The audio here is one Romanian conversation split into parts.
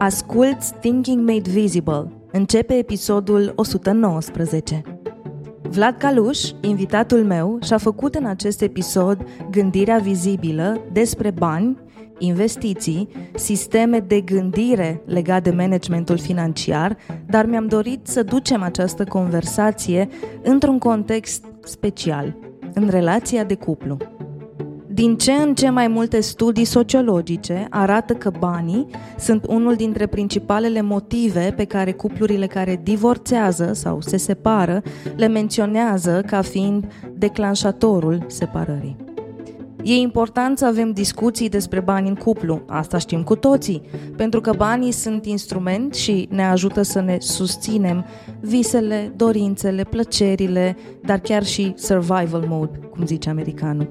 Asculți Thinking Made Visible. Începe episodul 119. Vlad Caluș, invitatul meu, și-a făcut în acest episod gândirea vizibilă despre bani, investiții, sisteme de gândire legate de managementul financiar, dar mi-am dorit să ducem această conversație într-un context special, în relația de cuplu. Din ce în ce mai multe studii sociologice arată că banii sunt unul dintre principalele motive pe care cuplurile care divorțează sau se separă le menționează ca fiind declanșatorul separării. E important să avem discuții despre bani în cuplu, asta știm cu toții, pentru că banii sunt instrument și ne ajută să ne susținem visele, dorințele, plăcerile, dar chiar și survival mode, cum zice americanul.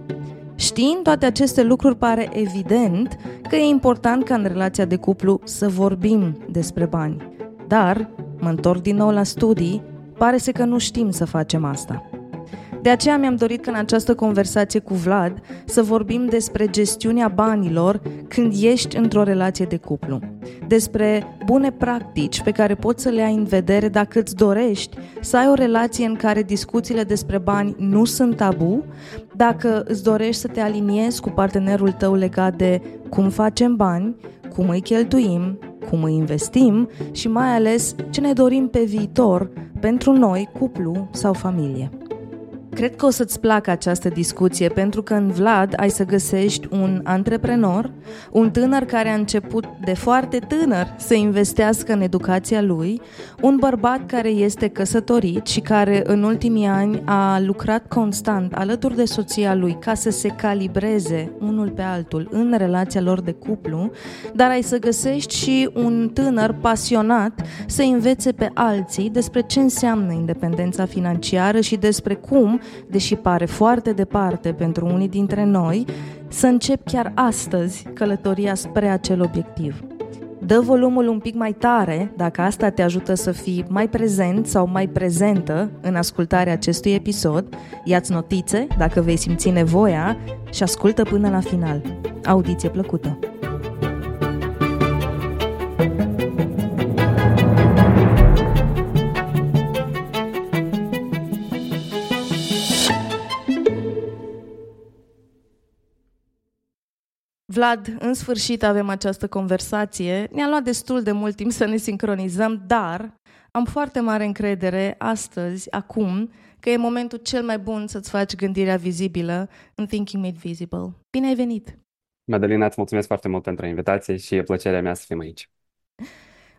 Știind toate aceste lucruri, pare evident că e important ca în relația de cuplu să vorbim despre bani. Dar, mă întorc din nou la studii, pare să că nu știm să facem asta. De aceea mi-am dorit că în această conversație cu Vlad să vorbim despre gestiunea banilor când ești într-o relație de cuplu. Despre bune practici pe care poți să le ai în vedere dacă îți dorești să ai o relație în care discuțiile despre bani nu sunt tabu, dacă îți dorești să te aliniezi cu partenerul tău legat de cum facem bani, cum îi cheltuim, cum îi investim și mai ales ce ne dorim pe viitor pentru noi, cuplu sau familie. Cred că o să-ți placă această discuție pentru că în Vlad ai să găsești un antreprenor, un tânăr care a început de foarte tânăr să investească în educația lui, un bărbat care este căsătorit și care în ultimii ani a lucrat constant alături de soția lui ca să se calibreze unul pe altul în relația lor de cuplu, dar ai să găsești și un tânăr pasionat să învețe pe alții despre ce înseamnă independența financiară și despre cum deși pare foarte departe pentru unii dintre noi, să încep chiar astăzi călătoria spre acel obiectiv. Dă volumul un pic mai tare dacă asta te ajută să fii mai prezent sau mai prezentă în ascultarea acestui episod, ia-ți notițe dacă vei simți nevoia și ascultă până la final. Audiție plăcută! Vlad, în sfârșit avem această conversație. Ne-a luat destul de mult timp să ne sincronizăm, dar am foarte mare încredere astăzi, acum, că e momentul cel mai bun să-ți faci gândirea vizibilă în Thinking Made Visible. Bine ai venit! Madalina, îți mulțumesc foarte mult pentru invitație și e plăcerea mea să fim aici.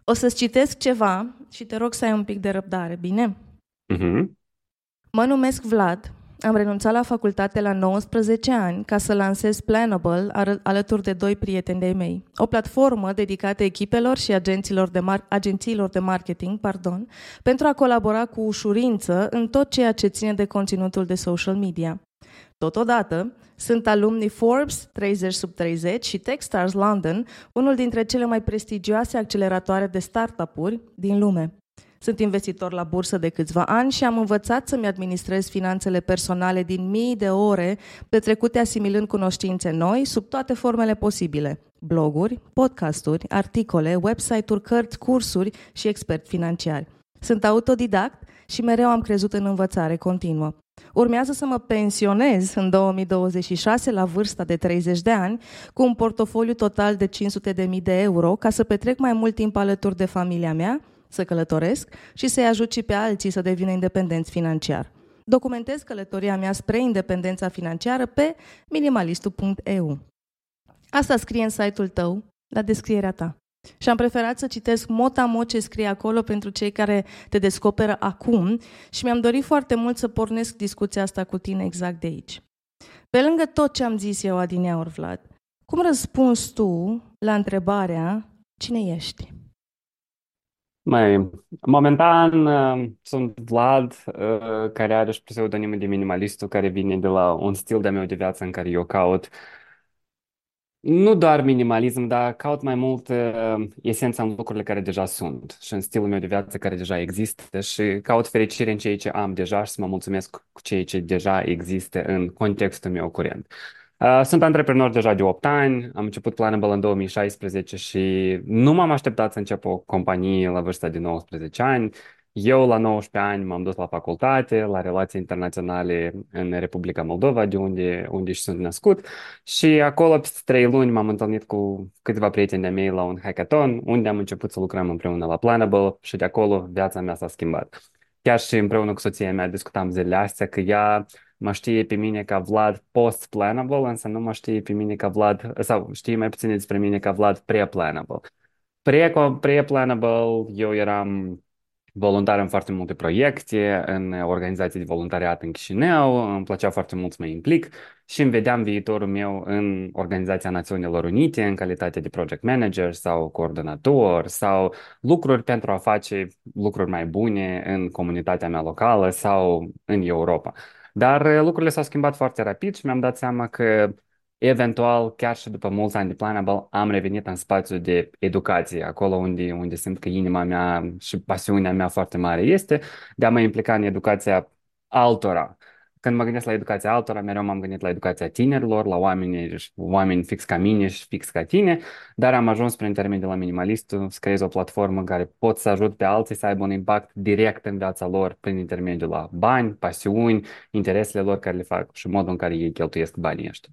O să-ți citesc ceva și te rog să ai un pic de răbdare, bine? Uh-huh. Mă numesc Vlad, am renunțat la facultate la 19 ani ca să lansez Planable alături de doi prieteni de mei, o platformă dedicată echipelor și agenților de mar- agențiilor de marketing pardon, pentru a colabora cu ușurință în tot ceea ce ține de conținutul de social media. Totodată, sunt alumni Forbes 30 sub 30 și Techstars London, unul dintre cele mai prestigioase acceleratoare de startup-uri din lume. Sunt investitor la bursă de câțiva ani și am învățat să-mi administrez finanțele personale din mii de ore petrecute asimilând cunoștințe noi sub toate formele posibile. Bloguri, podcasturi, articole, website-uri, cărți, cursuri și expert financiari. Sunt autodidact și mereu am crezut în învățare continuă. Urmează să mă pensionez în 2026 la vârsta de 30 de ani cu un portofoliu total de 500.000 de euro ca să petrec mai mult timp alături de familia mea să călătoresc și să-i ajut și pe alții să devină independenți financiar. Documentez călătoria mea spre independența financiară pe minimalistul.eu. Asta scrie în site-ul tău, la descrierea ta. Și am preferat să citesc mot ce scrie acolo pentru cei care te descoperă acum și mi-am dorit foarte mult să pornesc discuția asta cu tine exact de aici. Pe lângă tot ce am zis eu adineaur, Vlad, cum răspunzi tu la întrebarea cine ești? Mai, momentan uh, sunt Vlad, uh, care are și pseudonimul de minimalistul, care vine de la un stil de-a meu de viață în care eu caut nu doar minimalism, dar caut mai mult uh, esența în lucrurile care deja sunt și în stilul meu de viață care deja există și caut fericire în ceea ce am deja și să mă mulțumesc cu ceea ce deja există în contextul meu curent. Uh, Sunt antreprenor deja de 8 ani, am început Planable în 2016 și nu m-am așteptat să încep o companie la vârsta de 19 ani. Eu la 19 ani m-am dus la facultate, la relații internaționale în Republica Moldova, de unde, unde și sunt născut și acolo peste 3 luni m-am întâlnit cu câțiva prieteni de mei la un hackathon, unde am început să lucrăm împreună la Planable și de acolo viața mea s-a schimbat. Chiar și împreună cu soția mea discutam zilele astea că ea mă știe pe mine ca Vlad post-planable, însă nu mă știe pe mine ca Vlad, sau știe mai puțin despre mine ca Vlad pre-planable. Pre- Pre-planable, eu eram voluntar în foarte multe proiecte, în organizații de voluntariat în Chișinău, îmi plăcea foarte mult să mă implic și îmi vedeam viitorul meu în Organizația Națiunilor Unite în calitate de project manager sau coordonator sau lucruri pentru a face lucruri mai bune în comunitatea mea locală sau în Europa. Dar uh, lucrurile s-au schimbat foarte rapid și mi-am dat seama că eventual, chiar și după mulți ani de Planable, am revenit în spațiul de educație, acolo unde, unde simt că inima mea și pasiunea mea foarte mare este de a mă implica în educația altora. Când mă gândesc la educația altora, mereu m-am gândit la educația tinerilor, la oameni, oameni fix ca mine și fix ca tine, dar am ajuns prin intermediul la Minimalistul să creez o platformă în care pot să ajut pe alții să aibă un impact direct în viața lor prin intermediul la bani, pasiuni, interesele lor care le fac și modul în care ei cheltuiesc banii ăștia.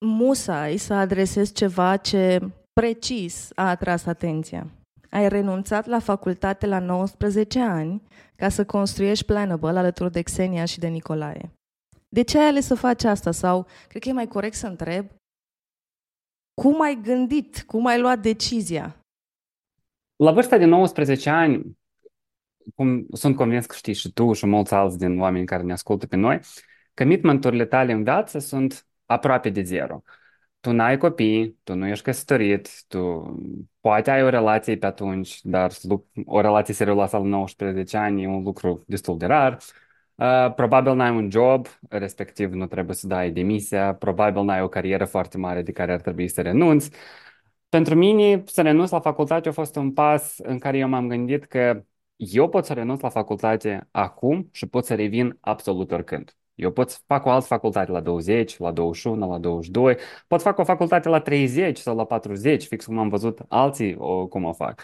Musai să adresezi ceva ce precis a atras atenția. Ai renunțat la facultate la 19 ani ca să construiești Planable alături de Xenia și de Nicolae. De ce ai ales să faci asta? Sau, cred că e mai corect să întreb, cum ai gândit, cum ai luat decizia? La vârsta de 19 ani, cum sunt convins că știi și tu și mulți alți din oameni care ne ascultă pe noi, commitmenturile tale în viață sunt aproape de zero. Tu n-ai copii, tu nu ești căsătorit, tu poate ai o relație pe atunci, dar o relație serioasă la 19 ani e un lucru destul de rar. Uh, probabil n-ai un job, respectiv nu trebuie să dai demisia, probabil n-ai o carieră foarte mare de care ar trebui să renunți. Pentru mine, să renunț la facultate a fost un pas în care eu m-am gândit că eu pot să renunț la facultate acum și pot să revin absolut oricând. Eu pot să fac o altă facultate la 20, la 21, la 22, pot fac o facultate la 30 sau la 40, fix cum am văzut alții o, cum o fac.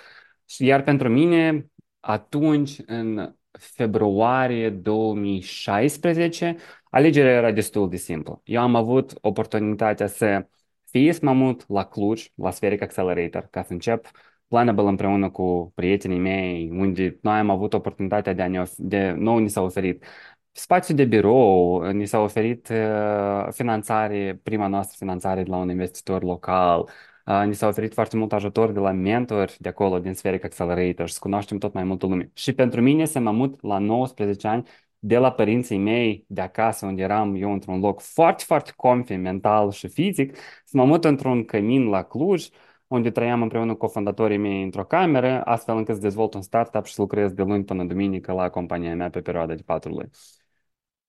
Iar pentru mine, atunci, în februarie 2016, alegerea era destul de simplă. Eu am avut oportunitatea să fie să mă mut la Cluj, la Spheric Accelerator, ca să încep Planable împreună cu prietenii mei, unde noi am avut oportunitatea de a ne, de, nou ni s-a oferit spațiu de birou, ni s-a oferit uh, finanțare, prima noastră finanțare de la un investitor local, uh, ni s-a oferit foarte mult ajutor de la mentori de acolo, din Spheric Accelerator, să cunoaștem tot mai multă lume. Și pentru mine să mă mut la 19 ani de la părinții mei de acasă, unde eram eu într-un loc foarte, foarte comfy, mental și fizic, să mă mut într-un cămin la Cluj, unde trăiam împreună cu fondatorii mei într-o cameră, astfel încât să dezvolt un startup și să lucrez de luni până duminică la compania mea pe perioada de patru luni.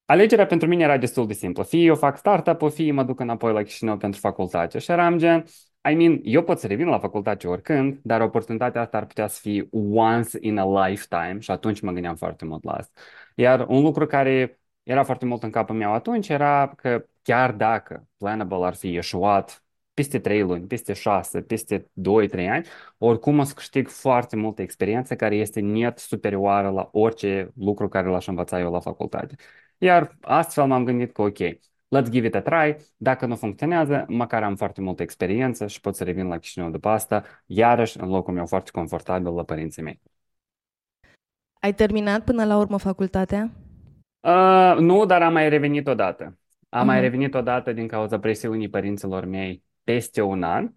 Alegerea pentru mine era destul de simplă. Fie eu fac startup-ul, fie mă duc înapoi la Chișinău pentru facultate. Și eram gen, I mean, eu pot să revin la facultate oricând, dar oportunitatea asta ar putea să fie once in a lifetime și atunci mă gândeam foarte mult la asta. Iar un lucru care era foarte mult în capul meu atunci era că chiar dacă Planable ar fi eșuat peste 3 luni, peste 6, peste 2-3 ani, oricum o să câștig foarte multă experiență care este net superioară la orice lucru care l-aș învăța eu la facultate. Iar astfel m-am gândit că ok, let's give it a try, dacă nu funcționează, măcar am foarte multă experiență și pot să revin la Chișinău după asta, iarăși în locul meu foarte confortabil la părinții mei. Ai terminat până la urmă facultatea? Uh, nu, dar am mai revenit odată. Am uh-huh. mai mhm. revenit odată din cauza presiunii părinților mei peste un an.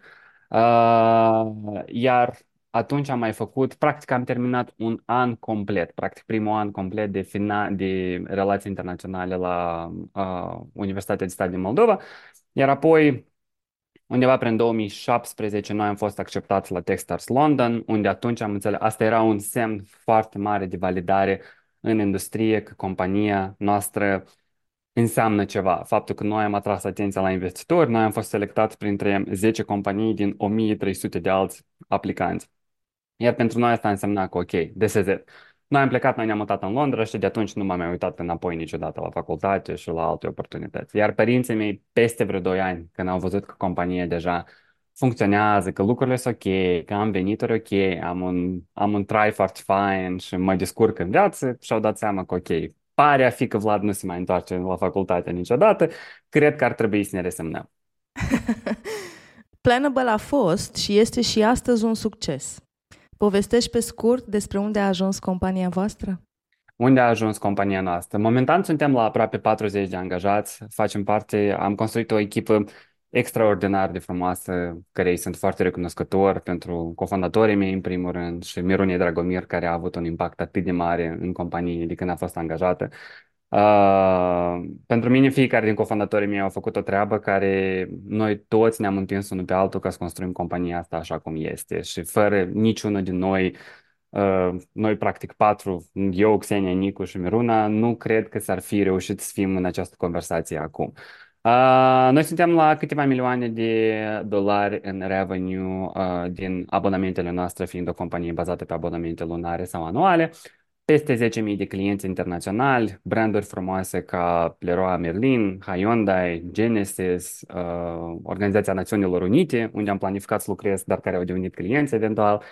Uh, iar atunci am mai făcut, practic am terminat un an complet, practic primul an complet de, fina, de relații internaționale la uh, Universitatea de Stat din Moldova, iar apoi undeva prin 2017 noi am fost acceptați la Techstars London, unde atunci am înțeles, asta era un semn foarte mare de validare în industrie, că compania noastră înseamnă ceva. Faptul că noi am atras atenția la investitori, noi am fost selectați printre 10 companii din 1300 de alți aplicanți. Iar pentru noi asta însemna că, ok, this is it. Noi am plecat, noi ne-am mutat în Londra și de atunci nu m-am mai uitat înapoi niciodată la facultate și la alte oportunități. Iar părinții mei, peste vreo 2 ani, când au văzut că compania deja funcționează, că lucrurile sunt ok, că am venituri ok, am un, am un trai foarte fain și mă descurc în viață și-au dat seama că ok, pare a fi că Vlad nu se mai întoarce la facultate niciodată, cred că ar trebui să ne resemnăm. Planable a fost și este și astăzi un succes. Povestești pe scurt despre unde a ajuns compania voastră? Unde a ajuns compania noastră? Momentan suntem la aproape 40 de angajați, facem parte, am construit o echipă extraordinar de frumoasă, care îi sunt foarte recunoscător pentru cofondatorii mei, în primul rând, și Mirunei Dragomir, care a avut un impact atât de mare în companie de când a fost angajată. Uh, pentru mine, fiecare din cofondatorii mei au făcut o treabă care noi toți ne-am întins unul pe altul ca să construim compania asta așa cum este și fără niciunul din noi Uh, noi, practic, patru, eu, Xenia, Nicu și Miruna, nu cred că s-ar fi reușit să fim în această conversație acum. Uh, noi suntem la câteva milioane de dolari în revenue uh, din abonamentele noastre, fiind o companie bazată pe abonamente lunare sau anuale, peste 10.000 de clienți internaționali, branduri frumoase ca Leroy Merlin, Hyundai, Genesis, uh, Organizația Națiunilor Unite, unde am planificat să lucrez, dar care au devenit clienți eventual,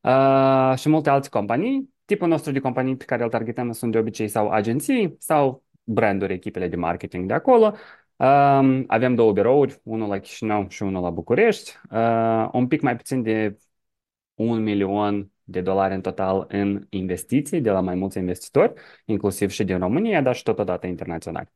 uh, și multe alte companii. Tipul nostru de companii pe care îl targetăm sunt de obicei sau agenții sau branduri, echipele de marketing de acolo. Uh, avem două birouri, unul la Chișinău și unul la București. Uh, un pic mai puțin de un milion de dolari în total în investiții de la mai mulți investitori, inclusiv și din România, dar și totodată internațional.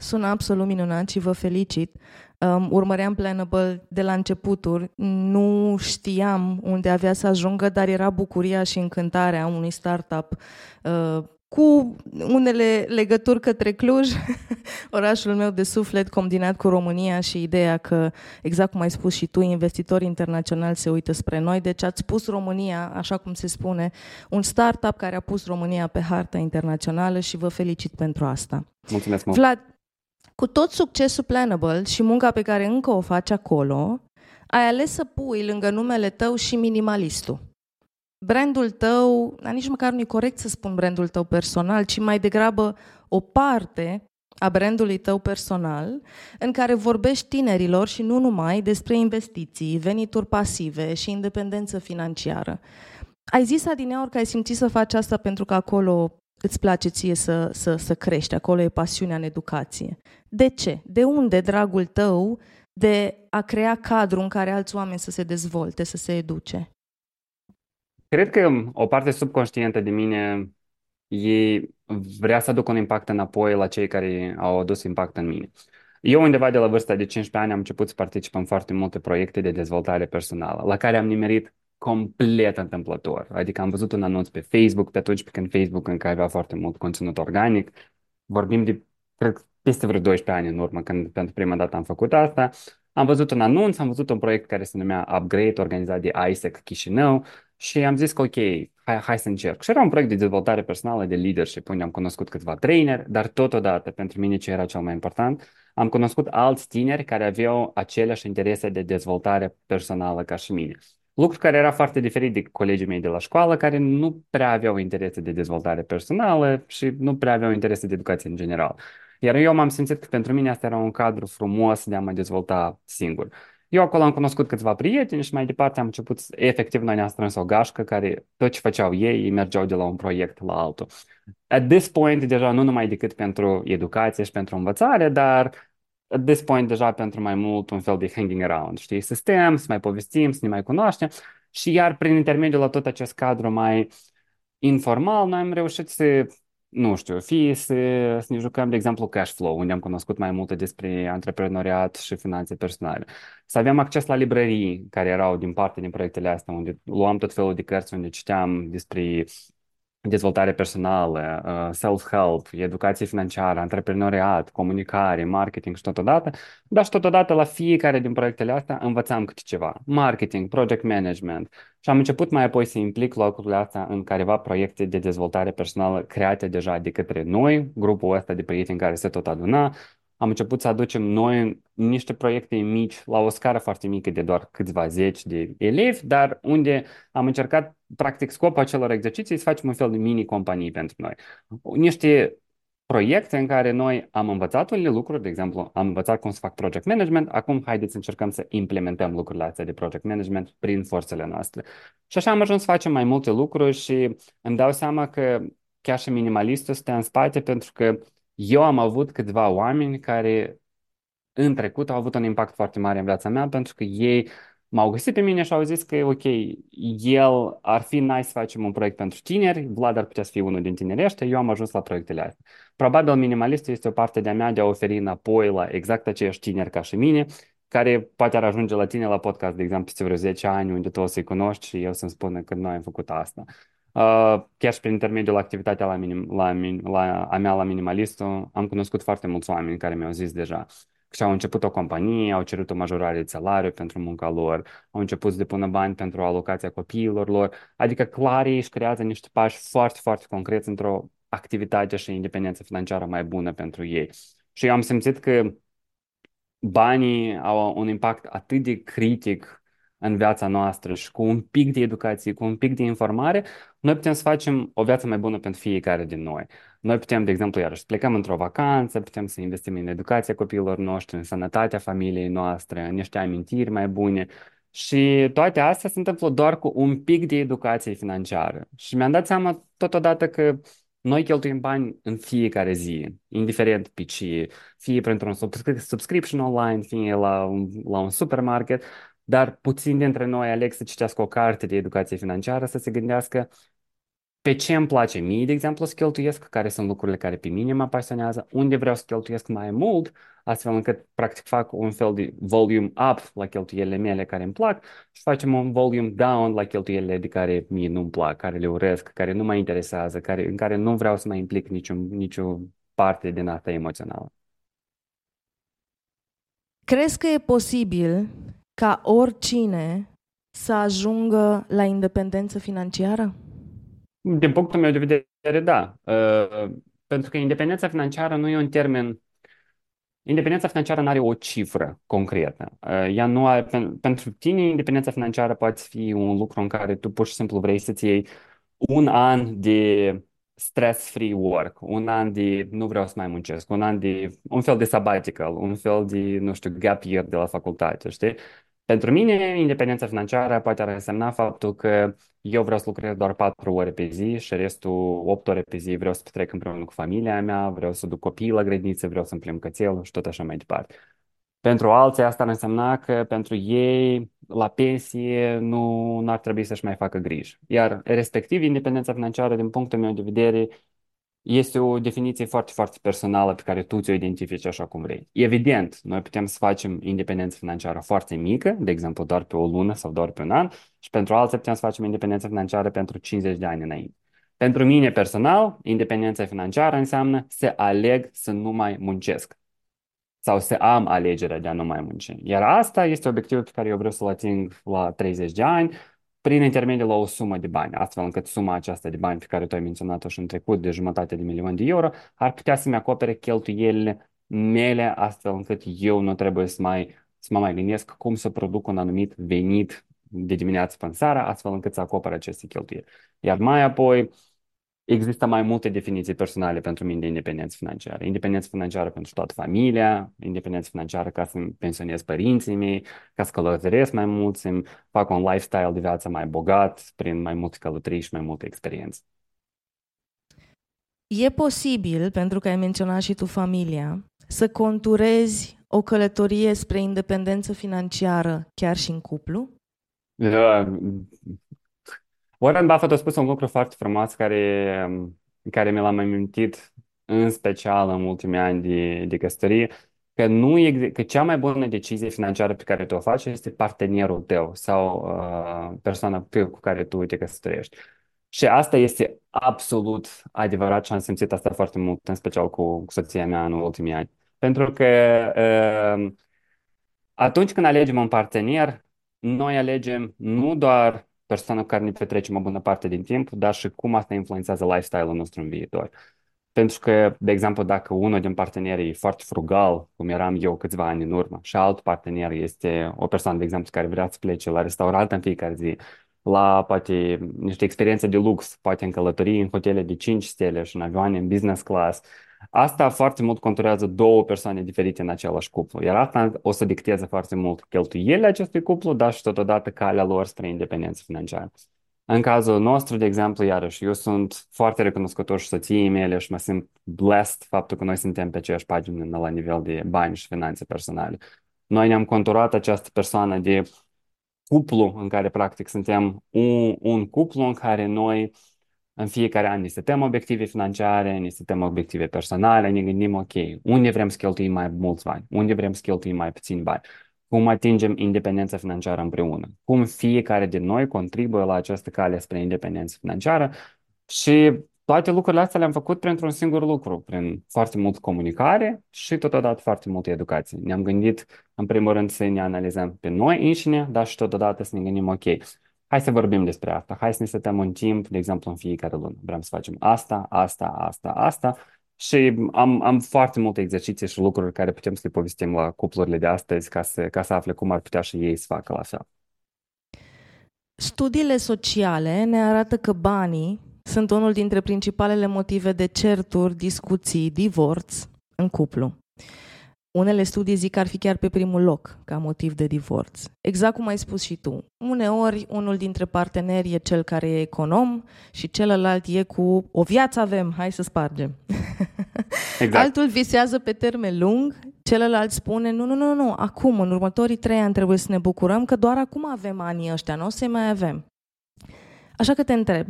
Sună absolut minunat și vă felicit. Um, urmăream Planable de la începuturi, nu știam unde avea să ajungă, dar era bucuria și încântarea unui startup uh, cu unele legături către Cluj, orașul meu de suflet, combinat cu România și ideea că, exact cum ai spus și tu, investitori internaționali se uită spre noi, deci ați pus România, așa cum se spune, un startup care a pus România pe harta internațională și vă felicit pentru asta. Mulțumesc mult! Vlad, cu tot succesul Planable și munca pe care încă o faci acolo, ai ales să pui lângă numele tău și minimalistul. Brandul tău, dar nici măcar nu e corect să spun brandul tău personal, ci mai degrabă o parte a brandului tău personal, în care vorbești tinerilor și nu numai despre investiții, venituri pasive și independență financiară. Ai zis adineaori că ai simțit să faci asta pentru că acolo îți place ție să, să, să crești, acolo e pasiunea în educație. De ce? De unde dragul tău de a crea cadru în care alți oameni să se dezvolte, să se educe? Cred că o parte subconștientă de mine e, vrea să aduc un impact înapoi la cei care au adus impact în mine. Eu undeva de la vârsta de 15 ani am început să particip în foarte multe proiecte de dezvoltare personală, la care am nimerit complet întâmplător. Adică am văzut un anunț pe Facebook, pe atunci pe când Facebook încă avea foarte mult conținut organic. Vorbim de, cred, peste vreo 12 ani în urmă, când pentru prima dată am făcut asta. Am văzut un anunț, am văzut un proiect care se numea Upgrade, organizat de ISEC Chișinău și am zis că ok, hai, hai să încerc. Și era un proiect de dezvoltare personală, de leadership, unde am cunoscut câțiva trainer, dar totodată, pentru mine ce era cel mai important, am cunoscut alți tineri care aveau aceleași interese de dezvoltare personală ca și mine. Lucru care era foarte diferit de colegii mei de la școală, care nu prea aveau interese de dezvoltare personală și nu prea aveau interese de educație în general. Iar eu m-am simțit că pentru mine asta era un cadru frumos de a mă dezvolta singur. Eu acolo am cunoscut câțiva prieteni și mai departe am început, efectiv, noi ne-am strâns o gașcă care tot ce făceau ei, ei mergeau de la un proiect la altul. At this point, deja nu numai decât pentru educație și pentru învățare, dar at this point deja pentru mai mult un fel de hanging around, știi, să stăm, să mai povestim, să ne mai cunoaștem și iar prin intermediul la tot acest cadru mai informal, noi am reușit să nu știu, fie să, să ne jucăm, de exemplu, cash flow, unde am cunoscut mai multe despre antreprenoriat și finanțe personale. Să avem acces la librării care erau din parte din proiectele astea, unde luam tot felul de cărți, unde citeam despre dezvoltare personală, uh, self-help, educație financiară, antreprenoriat, comunicare, marketing și totodată, dar și totodată la fiecare din proiectele astea învățam câte ceva. Marketing, project management și am început mai apoi să implic lucrurile astea în careva proiecte de dezvoltare personală create deja de către noi, grupul ăsta de prieteni care se tot aduna, am început să aducem noi niște proiecte mici, la o scară foarte mică de doar câțiva zeci de elevi, dar unde am încercat, practic, scopul acelor exerciții să facem un fel de mini-companii pentru noi. Niște proiecte în care noi am învățat unele lucruri, de exemplu, am învățat cum să fac project management, acum haideți să încercăm să implementăm lucrurile astea de project management prin forțele noastre. Și așa am ajuns să facem mai multe lucruri și îmi dau seama că chiar și minimalistul stă în spate pentru că eu am avut câțiva oameni care în trecut au avut un impact foarte mare în viața mea pentru că ei m-au găsit pe mine și au zis că, ok, el ar fi nice să facem un proiect pentru tineri, Vlad ar putea să fie unul din tinerii ăștia, eu am ajuns la proiectele astea. Probabil minimalist este o parte de-a mea de a oferi înapoi la exact aceiași tineri ca și mine, care poate ar ajunge la tine la podcast, de exemplu, peste vreo 10 ani, unde tu o să-i cunoști și eu să-mi spună că noi am făcut asta. Uh, chiar și prin intermediul activitatea la, minim, la, la, a mea la minimalistul, am cunoscut foarte mulți oameni care mi-au zis deja și au început o companie, au cerut o majorare de salariu pentru munca lor, au început să depună bani pentru alocația copiilor lor, adică clar ei își creează niște pași foarte, foarte concreți într-o activitate și independență financiară mai bună pentru ei. Și eu am simțit că banii au un impact atât de critic în viața noastră și cu un pic de educație, cu un pic de informare, noi putem să facem o viață mai bună pentru fiecare din noi. Noi putem, de exemplu, iarăși plecăm într-o vacanță, putem să investim în educația copiilor noștri, în sănătatea familiei noastre, în niște amintiri mai bune. Și toate astea se întâmplă doar cu un pic de educație financiară. Și mi-am dat seama totodată că noi cheltuim bani în fiecare zi, indiferent pe ce, fie printr-un subscription online, fie la un, la un supermarket, dar puțin dintre noi aleg să citească o carte de educație financiară, să se gândească pe ce îmi place mie, de exemplu, să cheltuiesc, care sunt lucrurile care pe mine mă pasionează, unde vreau să cheltuiesc mai mult, astfel încât, practic, fac un fel de volume up la cheltuielile mele care îmi plac și facem un volume down la cheltuielile de care mie nu-mi plac, care le urăsc, care nu mă interesează, care, în care nu vreau să mă implic niciun, nicio parte din asta emoțională. Crezi că e posibil ca oricine să ajungă la independență financiară? Din punctul meu de vedere, da. Uh, pentru că independența financiară nu e un termen. Independența financiară nu are o cifră concretă. Uh, ea nu are, pentru tine, independența financiară poate fi un lucru în care tu pur și simplu vrei să-ți iei un an de stress-free work, un an de nu vreau să mai muncesc, un an de un fel de sabbatical, un fel de, nu știu, gap year de la facultate, știi? Pentru mine, independența financiară poate ar însemna faptul că eu vreau să lucrez doar 4 ore pe zi și restul 8 ore pe zi vreau să petrec împreună cu familia mea, vreau să duc copiii la grădiniță, vreau să-mi plimb cățelul și tot așa mai departe. Pentru alții asta ar însemna că pentru ei la pensie nu, nu ar trebui să-și mai facă griji. Iar respectiv independența financiară, din punctul meu de vedere, este o definiție foarte, foarte personală pe care tu ți-o identifici așa cum vrei. Evident, noi putem să facem independență financiară foarte mică, de exemplu doar pe o lună sau doar pe un an, și pentru alții putem să facem independență financiară pentru 50 de ani înainte. Pentru mine personal, independența financiară înseamnă să aleg să nu mai muncesc sau să am alegerea de a nu mai munci. Iar asta este obiectivul pe care eu vreau să-l ating la 30 de ani, prin intermediul la o sumă de bani, astfel încât suma aceasta de bani pe care tu ai menționat-o și în trecut, de jumătate de milion de euro, ar putea să-mi acopere cheltuielile mele, astfel încât eu nu trebuie să, mai, să mă mai gândesc cum să produc un anumit venit de dimineață până seara, astfel încât să acopere aceste cheltuieli. Iar mai apoi, Există mai multe definiții personale pentru mine de independență financiară. Independență financiară pentru toată familia, independență financiară ca să-mi pensionez părinții mei, ca să călătoresc mai mult, să-mi fac un lifestyle de viață mai bogat prin mai multe călătorii și mai multe experiențe. E posibil, pentru că ai menționat și tu familia, să conturezi o călătorie spre independență financiară chiar și în cuplu? Da, Warren Buffett a spus un lucru foarte frumos care, care mi l-am amintit în special în ultimii ani de, de căsătorie, că, nu că cea mai bună decizie financiară pe care tu o faci este partenerul tău sau uh, persoana cu care tu te căsătorești. Și asta este absolut adevărat și am simțit asta foarte mult, în special cu, cu soția mea în ultimii ani. Pentru că uh, atunci când alegem un partener, noi alegem nu doar persoană cu care ne petrecem o bună parte din timp, dar și cum asta influențează lifestyle-ul nostru în viitor. Pentru că, de exemplu, dacă unul din parteneri e foarte frugal, cum eram eu câțiva ani în urmă, și alt partener este o persoană, de exemplu, care vrea să plece la restaurant în fiecare zi, la poate niște experiențe de lux, poate în călătorii, în hotele de 5 stele și în avioane în business class, Asta foarte mult conturează două persoane diferite în același cuplu, iar asta o să dicteze foarte mult cheltuielile acestui cuplu, dar și totodată calea lor spre independență financiară. În cazul nostru, de exemplu, iarăși, eu sunt foarte recunoscător și soției mele și mă simt blessed faptul că noi suntem pe aceeași pagină la nivel de bani și finanțe personale. Noi ne-am conturat această persoană de cuplu în care practic suntem un, un cuplu în care noi în fiecare an ne setăm obiective financiare, ne setăm obiective personale, ne gândim, ok, unde vrem să cheltuim mai mulți bani, unde vrem să cheltuim mai puțin bani, cum atingem independența financiară împreună, cum fiecare din noi contribuie la această cale spre independență financiară? Și toate lucrurile astea le-am făcut printr-un singur lucru, prin foarte mult comunicare și totodată foarte multă educație. Ne-am gândit, în primul rând, să ne analizăm pe noi înșine, dar și totodată să ne gândim, ok, hai să vorbim despre asta, hai să ne setăm un timp, de exemplu, în fiecare lună. Vrem să facem asta, asta, asta, asta și am, am foarte multe exerciții și lucruri care putem să le povestim la cuplurile de astăzi ca să, ca să afle cum ar putea și ei să facă la fel. Studiile sociale ne arată că banii sunt unul dintre principalele motive de certuri, discuții, divorț în cuplu. Unele studii zic că ar fi chiar pe primul loc ca motiv de divorț. Exact cum ai spus și tu. Uneori, unul dintre parteneri e cel care e econom și celălalt e cu o viață avem, hai să spargem. Exact. Altul visează pe termen lung, celălalt spune nu, nu, nu, nu, acum, în următorii trei ani trebuie să ne bucurăm că doar acum avem anii ăștia, nu o să mai avem. Așa că te întreb,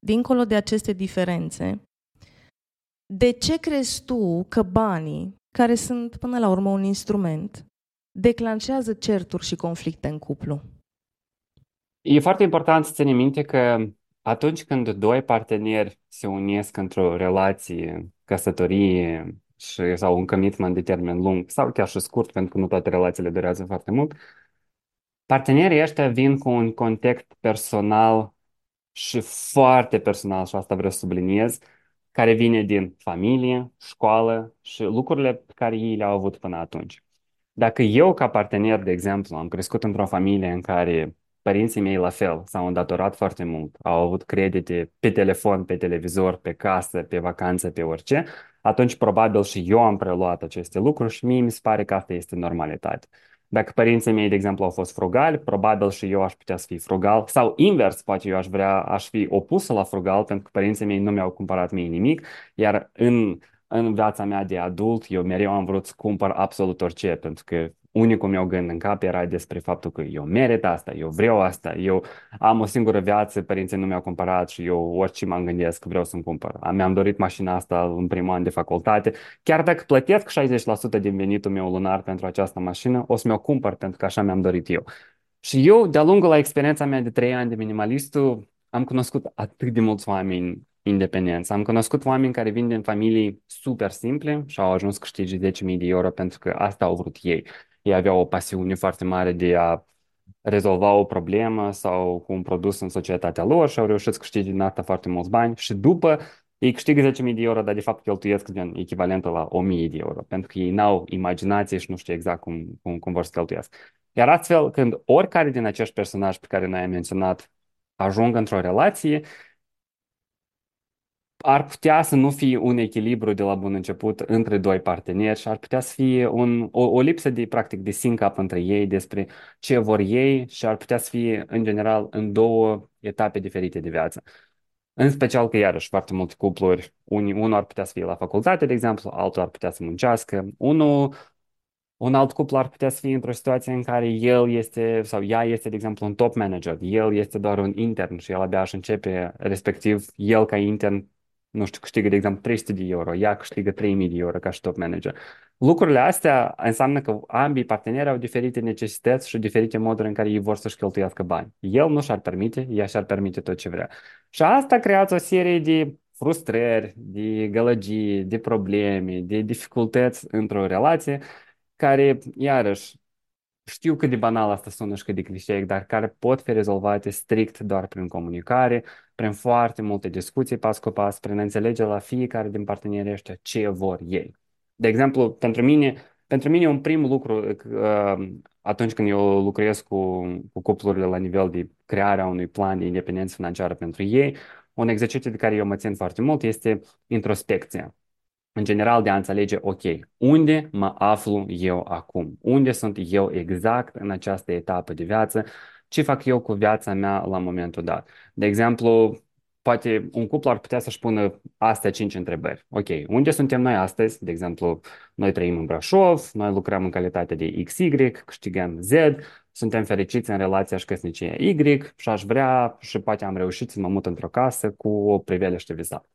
dincolo de aceste diferențe, de ce crezi tu că banii care sunt până la urmă un instrument, declanșează certuri și conflicte în cuplu. E foarte important să ținem minte că atunci când doi parteneri se unesc într-o relație, căsătorie și, sau un commitment de termen lung sau chiar și scurt, pentru că nu toate relațiile durează foarte mult, partenerii ăștia vin cu un context personal și foarte personal, și asta vreau să subliniez, care vine din familie, școală și lucrurile pe care ei le-au avut până atunci. Dacă eu, ca partener, de exemplu, am crescut într-o familie în care părinții mei la fel s-au îndatorat foarte mult, au avut credite pe telefon, pe televizor, pe casă, pe vacanță, pe orice, atunci probabil și eu am preluat aceste lucruri și mie mi se pare că asta este normalitate. Dacă părinții mei, de exemplu, au fost frugali, probabil și eu aș putea să fiu frugal. Sau invers, poate eu aș vrea, aș fi opusă la frugal, pentru că părinții mei nu mi-au cumpărat mie nimic, iar în, în viața mea de adult, eu mereu am vrut să cumpăr absolut orice, pentru că unicul meu gând în cap era despre faptul că eu merit asta, eu vreau asta, eu am o singură viață, părinții nu mi-au cumpărat și eu orice mă gândesc vreau să-mi cumpăr. Mi-am dorit mașina asta în primul an de facultate. Chiar dacă plătesc 60% din venitul meu lunar pentru această mașină, o să mi-o cumpăr pentru că așa mi-am dorit eu. Și eu, de-a lungul la experiența mea de 3 ani de minimalistul, am cunoscut atât de mulți oameni independență. Am cunoscut oameni care vin din familii super simple și au ajuns câștigi 10.000 de euro pentru că asta au vrut ei ei aveau o pasiune foarte mare de a rezolva o problemă sau cu un produs în societatea lor și au reușit să câștige din asta foarte mulți bani și după ei câștigă 10.000 de euro, dar de fapt cheltuiesc din echivalentul la 1.000 de euro, pentru că ei n-au imaginație și nu știu exact cum, cum, cum vor să cheltuiesc. Iar astfel, când oricare din acești personaji pe care noi am menționat ajung într-o relație, ar putea să nu fie un echilibru de la bun început între doi parteneri și ar putea să fie un, o, o lipsă de, practic, de sync-up între ei despre ce vor ei și ar putea să fie, în general, în două etape diferite de viață. În special că, iarăși, foarte multe cupluri, unii, unul ar putea să fie la facultate, de exemplu, altul ar putea să muncească, unul un alt cuplu ar putea să fie într-o situație în care el este, sau ea este, de exemplu, un top manager, el este doar un intern și el abia își începe, respectiv, el ca intern nu știu, câștigă, de exemplu, 300 de euro, ea câștigă 3000 de euro ca și top manager. Lucrurile astea înseamnă că ambii parteneri au diferite necesități și diferite moduri în care ei vor să-și cheltuiască bani. El nu și-ar permite, ea și-ar permite tot ce vrea. Și asta creează o serie de frustrări, de gălăgii, de probleme, de dificultăți într-o relație care, iarăși, știu cât de banal asta sună și cât de clișeic, dar care pot fi rezolvate strict doar prin comunicare, prin foarte multe discuții pas cu pas, prin a înțelege la fiecare din partenerii ăștia ce vor ei. De exemplu, pentru mine, pentru mine un prim lucru uh, atunci când eu lucrez cu, cu cuplurile la nivel de crearea unui plan de independență financiară pentru ei, un exercițiu de care eu mă țin foarte mult este introspecția în general de a înțelege, ok, unde mă aflu eu acum? Unde sunt eu exact în această etapă de viață? Ce fac eu cu viața mea la momentul dat? De exemplu, poate un cuplu ar putea să-și pună astea cinci întrebări. Ok, unde suntem noi astăzi? De exemplu, noi trăim în Brașov, noi lucrăm în calitate de XY, câștigăm Z, suntem fericiți în relația și căsnicia Y și aș vrea și poate am reușit să mă mut într-o casă cu o priveliște visată.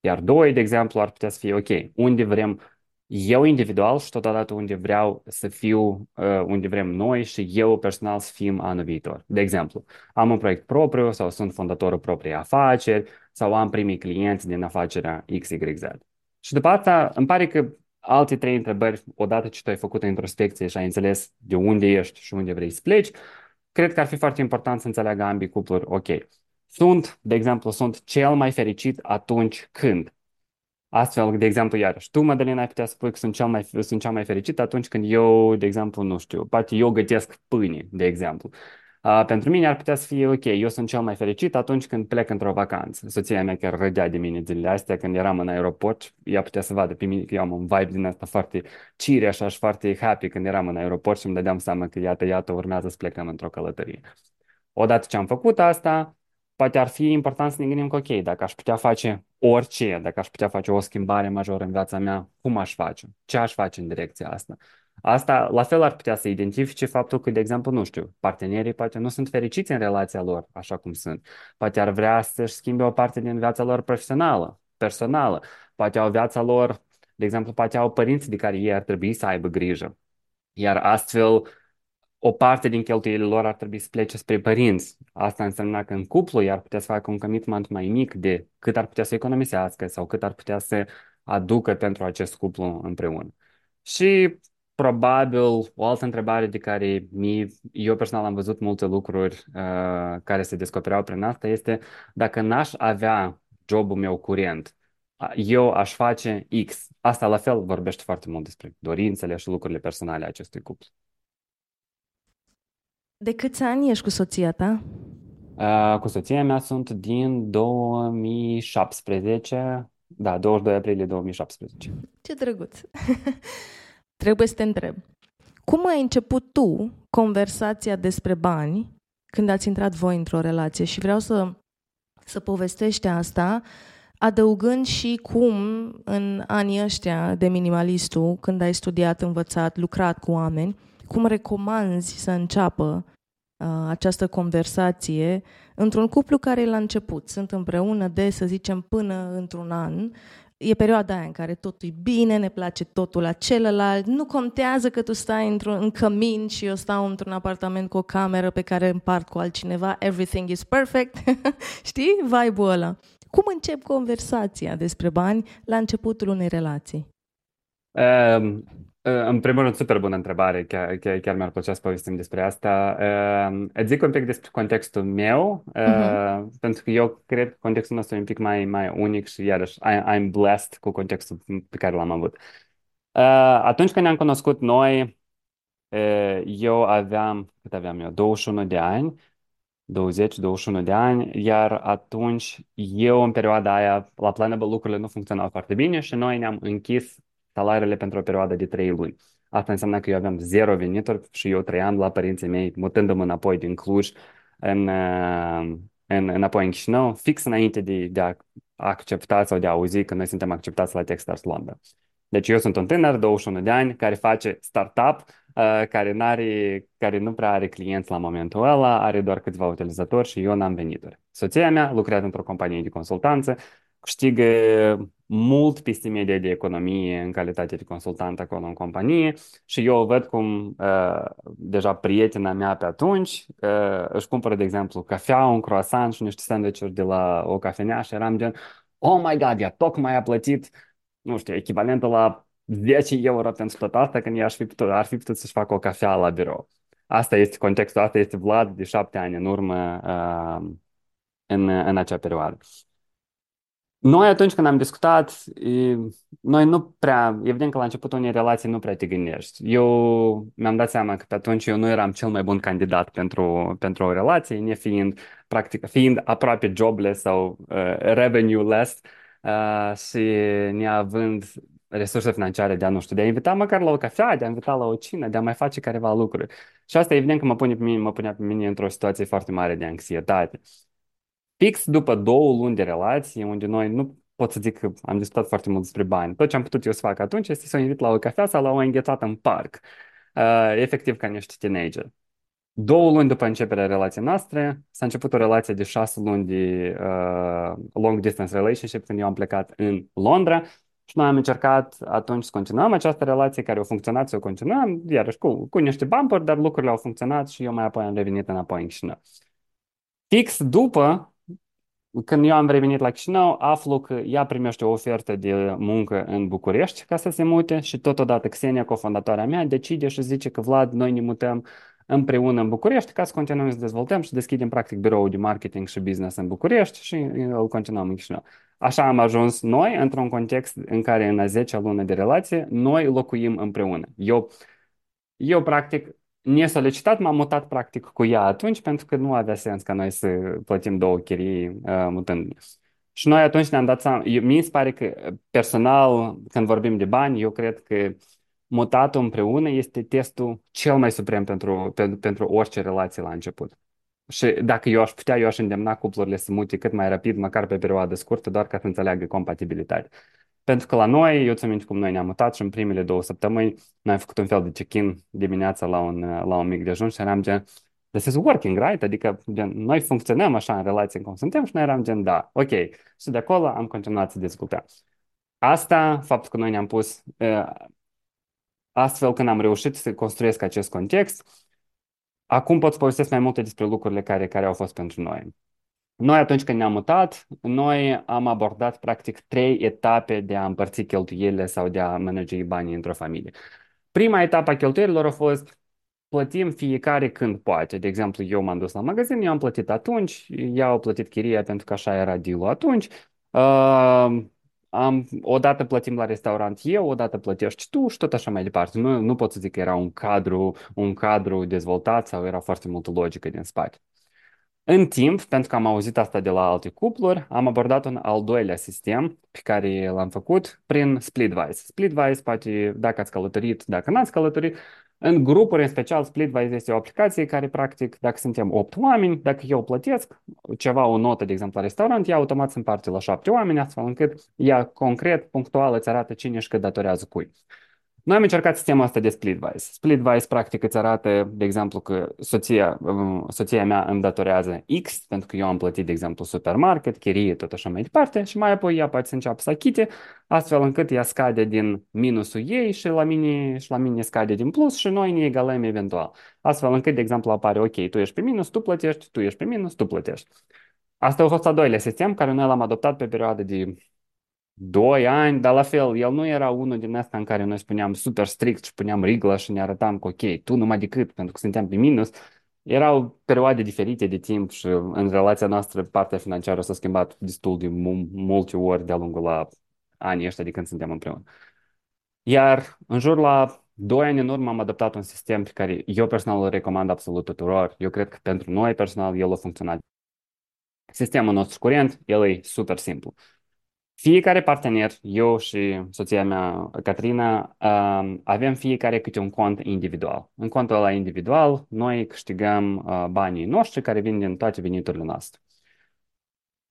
Iar doi, de exemplu, ar putea să fie, ok, unde vrem eu individual și totodată unde vreau să fiu, uh, unde vrem noi și eu personal să fim anul viitor. De exemplu, am un proiect propriu sau sunt fondatorul propriei afaceri sau am primii clienți din afacerea XYZ. Și după asta îmi pare că alte trei întrebări, odată ce tu ai făcut o introspecție și ai înțeles de unde ești și unde vrei să pleci, cred că ar fi foarte important să înțeleagă ambii cupluri, ok, sunt, de exemplu, sunt cel mai fericit atunci când. Astfel, de exemplu, iarăși, tu, Madalina, ai putea spui că sunt cel mai, sunt cel mai fericit atunci când eu, de exemplu, nu știu, poate eu gătesc pâine, de exemplu. Uh, pentru mine ar putea să fie ok, eu sunt cel mai fericit atunci când plec într-o vacanță. Soția mea chiar râdea de mine zilele astea când eram în aeroport, ea putea să vadă pe mine că eu am un vibe din asta foarte cire, așa și foarte happy când eram în aeroport și îmi dădeam seama că iată, iată, urmează să plecăm într-o călătorie. Odată ce am făcut asta, poate ar fi important să ne gândim că, ok, dacă aș putea face orice, dacă aș putea face o schimbare majoră în viața mea, cum aș face? Ce aș face în direcția asta? Asta, la fel, ar putea să identifice faptul că, de exemplu, nu știu, partenerii poate nu sunt fericiți în relația lor așa cum sunt. Poate ar vrea să-și schimbe o parte din viața lor profesională, personală. Poate au viața lor, de exemplu, poate au părinți de care ei ar trebui să aibă grijă. Iar astfel, o parte din cheltuielile lor ar trebui să plece spre părinți. Asta înseamnă că în cuplu i-ar putea să facă un commitment mai mic de cât ar putea să economisească sau cât ar putea să aducă pentru acest cuplu împreună. Și probabil o altă întrebare de care mi, eu personal am văzut multe lucruri uh, care se descopereau prin asta este dacă n-aș avea jobul meu curent, eu aș face X. Asta la fel vorbește foarte mult despre dorințele și lucrurile personale a acestui cuplu. De câți ani ești cu soția ta? Uh, cu soția mea sunt din 2017, da, 22 aprilie 2017. Ce drăguț! Trebuie să te întreb. Cum ai început tu conversația despre bani când ați intrat voi într-o relație? Și vreau să, să povestești asta adăugând și cum în anii ăștia de minimalistul, când ai studiat, învățat, lucrat cu oameni, cum recomanzi să înceapă uh, această conversație într-un cuplu care e la început. Sunt împreună de, să zicem, până într-un an. E perioada aia în care totul e bine, ne place totul la celălalt, nu contează că tu stai într-un în cămin și eu stau într-un apartament cu o cameră pe care împart cu altcineva, everything is perfect, știi? Vibe-ul ăla. Cum încep conversația despre bani la începutul unei relații? Um, în primul rând, super bună întrebare, chiar, chiar, chiar mi-ar plăcea să povestim despre asta. Uh, îți zic un pic despre contextul meu, uh, uh-huh. pentru că eu cred că contextul nostru e un pic mai, mai unic și iarăși I, I'm blessed cu contextul pe care l-am avut. Uh, atunci când ne-am cunoscut noi, uh, eu aveam, cât aveam eu, 21 de ani, 20-21 de ani, iar atunci eu în perioada aia la Planable lucrurile nu funcționau foarte bine și noi ne-am închis salariile pentru o perioadă de 3 luni. Asta înseamnă că eu aveam zero venituri și eu trăiam la părinții mei, mutându-mă înapoi din Cluj în, uh, în, înapoi în Chișinău, fix înainte de, de a accepta sau de a auzi că noi suntem acceptați la Techstars Londra. Deci eu sunt un tânăr, 21 de ani, care face startup, uh, care, n-are, care nu prea are clienți la momentul ăla, are doar câțiva utilizatori și eu n-am venituri. Soția mea lucrează într-o companie de consultanță, câștigă mult peste media de economie în calitate de consultant acolo în companie și eu văd cum uh, deja prietena mea pe atunci uh, își cumpără, de exemplu, cafea, un croissant și niște sandwich de la o cafenea și eram gen, oh my god, ea tocmai a plătit, nu știu, echivalentul la 10 euro pentru tot asta când ea ar fi putut, ar fi putut să-și facă o cafea la birou. Asta este contextul, asta este Vlad de șapte ani în urmă uh, în, în acea perioadă. Noi atunci când am discutat, noi nu prea, evident că la începutul unei relații nu prea te gândești. Eu mi-am dat seama că pe atunci eu nu eram cel mai bun candidat pentru, pentru o relație, nefiind, practic, fiind aproape jobless sau uh, revenue-less uh, și neavând resurse financiare de a, nu știu, de a invita măcar la o cafea, de a invita la o cină, de a mai face careva lucruri. Și asta evident că mă, pune pe mine, mă punea pe mine într-o situație foarte mare de anxietate. Fix după două luni de relație, unde noi nu pot să zic că am discutat foarte mult despre bani. Tot ce am putut eu să fac atunci este să o invit la o cafea sau la o înghețată în parc, uh, efectiv ca niște teenager. Două luni după începerea relației noastre, s-a început o relație de șase luni de uh, long distance relationship când eu am plecat în Londra și noi am încercat atunci să continuăm această relație care a funcționat, să o continuăm, iarăși cu, cu niște bumper, dar lucrurile au funcționat și eu mai apoi am revenit înapoi în Chișinău. Fix după când eu am revenit la Chișinău, aflu că ea primește o ofertă de muncă în București ca să se mute și totodată Xenia, cofondatoarea mea, decide și zice că Vlad, noi ne mutăm împreună în București ca să continuăm să dezvoltăm și deschidem practic biroul de marketing și business în București și îl continuăm în Chișinău. Așa am ajuns noi într-un context în care în a 10-a lună de relație noi locuim împreună. Eu, eu practic nesolicitat, m-am mutat practic cu ea atunci pentru că nu avea sens ca noi să plătim două chirii uh, mutând. Și noi atunci ne-am dat seama, eu, mi se pare că personal, când vorbim de bani, eu cred că mutatul împreună este testul cel mai suprem pentru, pentru, pentru orice relație la început. Și dacă eu aș putea, eu aș îndemna cuplurile să mute cât mai rapid, măcar pe perioadă scurtă, doar ca să înțeleagă compatibilitatea. Pentru că la noi, eu ți-am cum noi ne-am mutat și în primele două săptămâni noi am făcut un fel de check-in dimineața la un, la un mic dejun și eram gen, this is working, right? Adică gen, noi funcționăm așa în relație cum suntem și noi eram gen, da, ok. Și de acolo am continuat să discutăm. Asta, faptul că noi ne-am pus, astfel când am reușit să construiesc acest context, acum pot să povestesc mai multe despre lucrurile care, care au fost pentru noi. Noi atunci când ne-am mutat, noi am abordat practic trei etape de a împărți cheltuielile sau de a manage banii într-o familie. Prima etapă a cheltuielilor a fost plătim fiecare când poate. De exemplu, eu m-am dus la magazin, eu am plătit atunci, ea a plătit chiria pentru că așa era deal atunci. Uh, am, odată plătim la restaurant eu, odată plătești tu și tot așa mai departe. Nu, nu pot să zic că era un cadru, un cadru dezvoltat sau era foarte multă logică din spate. În timp, pentru că am auzit asta de la alte cupluri, am abordat un al doilea sistem pe care l-am făcut prin Splitwise. Splitwise, poate dacă ați călătorit, dacă n-ați călătorit, în grupuri, în special, Splitwise este o aplicație care, practic, dacă suntem 8 oameni, dacă eu plătesc ceva, o notă, de exemplu, la restaurant, ea automat se împarte la 7 oameni, astfel încât ea concret, punctual, îți arată cine și cât datorează cui. Noi am încercat sistemul ăsta de Splitwise. Splitwise, practic, îți arată, de exemplu, că soția, um, soția mea îmi datorează X, pentru că eu am plătit, de exemplu, supermarket, chirie, tot așa mai departe, și mai apoi ea poate să înceapă să achite, astfel încât ea scade din minusul ei și la mine, și la mine scade din plus și noi ne egalăm eventual. Astfel încât, de exemplu, apare, ok, tu ești pe minus, tu plătești, tu ești pe minus, tu plătești. Asta a fost al doilea sistem care noi l-am adoptat pe perioadă de Doi ani, dar la fel, el nu era unul din asta în care noi spuneam super strict și puneam riglă și ne arătam că ok, tu numai decât, pentru că suntem pe minus. Erau perioade diferite de timp și în relația noastră partea financiară s-a schimbat destul de multe ori de-a lungul la anii ăștia de când suntem împreună. Iar în jur la doi ani în urmă am adoptat un sistem pe care eu personal îl recomand absolut tuturor. Eu cred că pentru noi personal el a funcționat. Sistemul nostru curent, el e super simplu. Fiecare partener, eu și soția mea, Catrina, avem fiecare câte un cont individual. În contul ăla individual, noi câștigăm banii noștri care vin din toate veniturile noastre.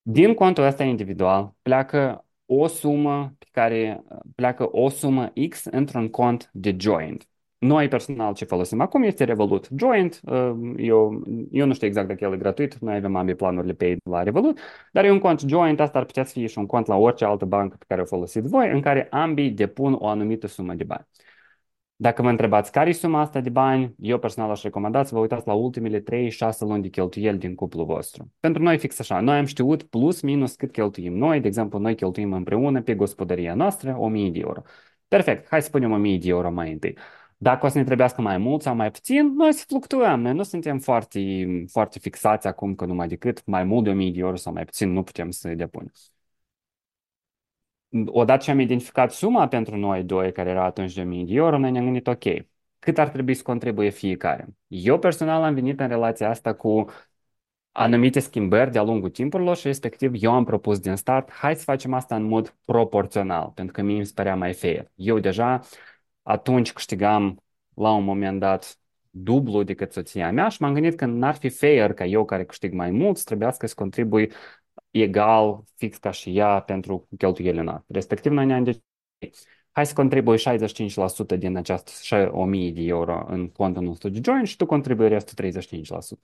Din contul ăsta individual pleacă o sumă pe care pleacă o sumă X într-un cont de joint. Noi personal ce folosim acum este Revolut Joint. Uh, eu, eu nu știu exact dacă el e gratuit, noi avem ambii planurile paid la Revolut, dar e un cont Joint, asta ar putea să fie și un cont la orice altă bancă pe care o folosiți voi, în care ambii depun o anumită sumă de bani. Dacă vă întrebați care e suma asta de bani, eu personal aș recomanda să vă uitați la ultimele 3-6 luni de cheltuieli din cuplul vostru. Pentru noi fix așa, noi am știut plus minus cât cheltuim noi, de exemplu, noi cheltuim împreună pe gospodăria noastră 1000 de euro. Perfect, hai să punem 1000 de euro mai întâi. Dacă o să ne trebuiască mai mult sau mai puțin, noi să fluctuăm. Noi nu suntem foarte, foarte fixați acum că numai decât mai mult de 1000 de euro sau mai puțin nu putem să depunem. Odată ce am identificat suma pentru noi doi, care era atunci de 1000 de euro, noi ne-am gândit, ok, cât ar trebui să contribuie fiecare. Eu personal am venit în relația asta cu anumite schimbări de-a lungul timpurilor și respectiv eu am propus din start, hai să facem asta în mod proporțional, pentru că mie mi se părea mai fair. Eu deja atunci câștigam la un moment dat dublu decât soția mea și m-am gândit că n-ar fi fair ca eu care câștig mai mult să trebuiască să contribui egal, fix ca și ea pentru cheltuielile noastre. Respectiv, noi ne-am decis, hai să contribui 65% din această 1000 de euro în contul nostru de join și tu contribui restul 35%.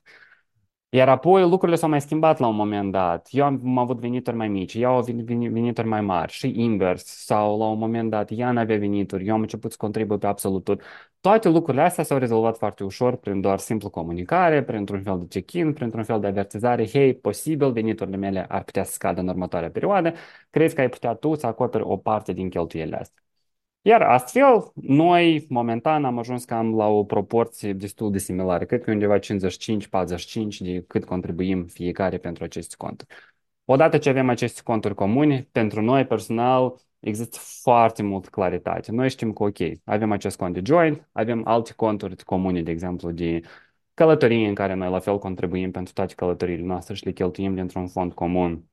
Iar apoi lucrurile s-au mai schimbat la un moment dat. Eu am avut venituri mai mici, ea au venituri mai mari și invers. Sau la un moment dat ea nu avea venituri, eu am început să contribui pe absolut tot. Toate lucrurile astea s-au rezolvat foarte ușor prin doar simplu comunicare, printr-un fel de check-in, printr-un fel de avertizare. Hei, posibil veniturile mele ar putea să scadă în următoarea perioadă. Crezi că ai putea tu să acoperi o parte din cheltuielile astea? Iar astfel, noi momentan am ajuns cam la o proporție destul de similară. Cred că undeva 55-45 de cât contribuim fiecare pentru aceste conturi. Odată ce avem aceste conturi comune, pentru noi personal există foarte mult claritate. Noi știm că, ok, avem acest cont de joint, avem alte conturi comune, de exemplu, de călătorie în care noi la fel contribuim pentru toate călătoriile noastre și le cheltuim dintr-un fond comun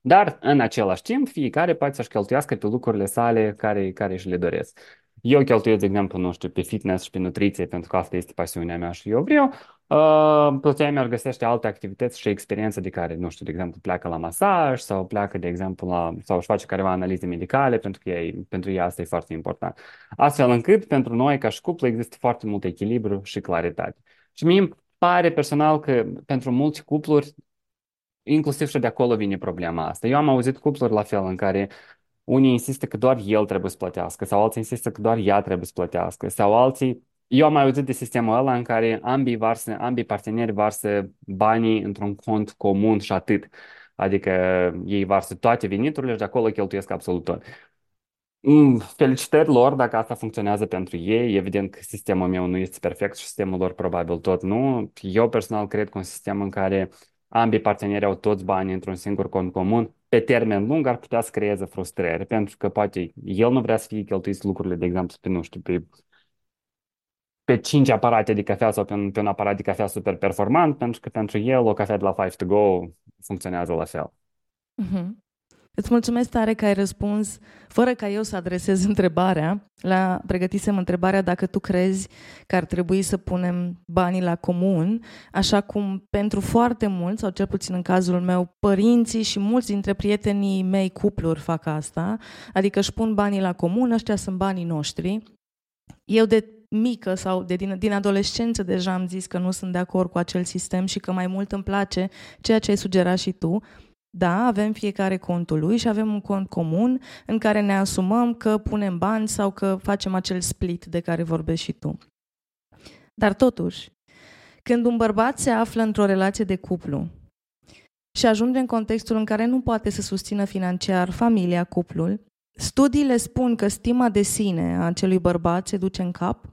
dar, în același timp, fiecare poate să-și cheltuiască pe lucrurile sale care, care și le doresc. Eu cheltuiesc, de exemplu, nu știu, pe fitness și pe nutriție, pentru că asta este pasiunea mea și eu vreau. Uh, plăția mea găsește alte activități și experiențe de care, nu știu, de exemplu, pleacă la masaj sau pleacă, de exemplu, la, sau își face careva analize medicale, pentru că ei, pentru ea asta e foarte important. Astfel încât, pentru noi, ca și cuplu, există foarte mult echilibru și claritate. Și mie îmi pare personal că pentru mulți cupluri inclusiv și de acolo vine problema asta. Eu am auzit cupluri la fel în care unii insistă că doar el trebuie să plătească sau alții insistă că doar ea trebuie să plătească sau alții eu am mai auzit de sistemul ăla în care ambii, varsă, ambii parteneri varsă banii într-un cont comun și atât. Adică ei varsă toate veniturile și de acolo cheltuiesc absolut tot. Mm, felicitări lor dacă asta funcționează pentru ei. Evident că sistemul meu nu este perfect și sistemul lor probabil tot nu. Eu personal cred că un sistem în care ambii parteneri au toți banii într-un singur cont comun, pe termen lung ar putea să creeze frustrări, pentru că poate el nu vrea să fie cheltuiți lucrurile, de exemplu, pe, nu știu, pe, pe 5 aparate de cafea sau pe un, pe un aparat de cafea super performant, pentru că pentru el o cafea de la 5 to go funcționează la fel. Mm-hmm. Îți mulțumesc tare că ai răspuns, fără ca eu să adresez întrebarea. La, pregătisem întrebarea dacă tu crezi că ar trebui să punem banii la comun, așa cum pentru foarte mulți, sau cel puțin în cazul meu, părinții și mulți dintre prietenii mei cupluri fac asta, adică își pun banii la comun, ăștia sunt banii noștri. Eu de mică sau de din, din adolescență deja am zis că nu sunt de acord cu acel sistem și că mai mult îmi place ceea ce ai sugerat și tu, da, avem fiecare contul lui și avem un cont comun în care ne asumăm că punem bani sau că facem acel split de care vorbești și tu. Dar totuși, când un bărbat se află într-o relație de cuplu și ajunge în contextul în care nu poate să susțină financiar familia, cuplul, studiile spun că stima de sine a acelui bărbat se duce în cap,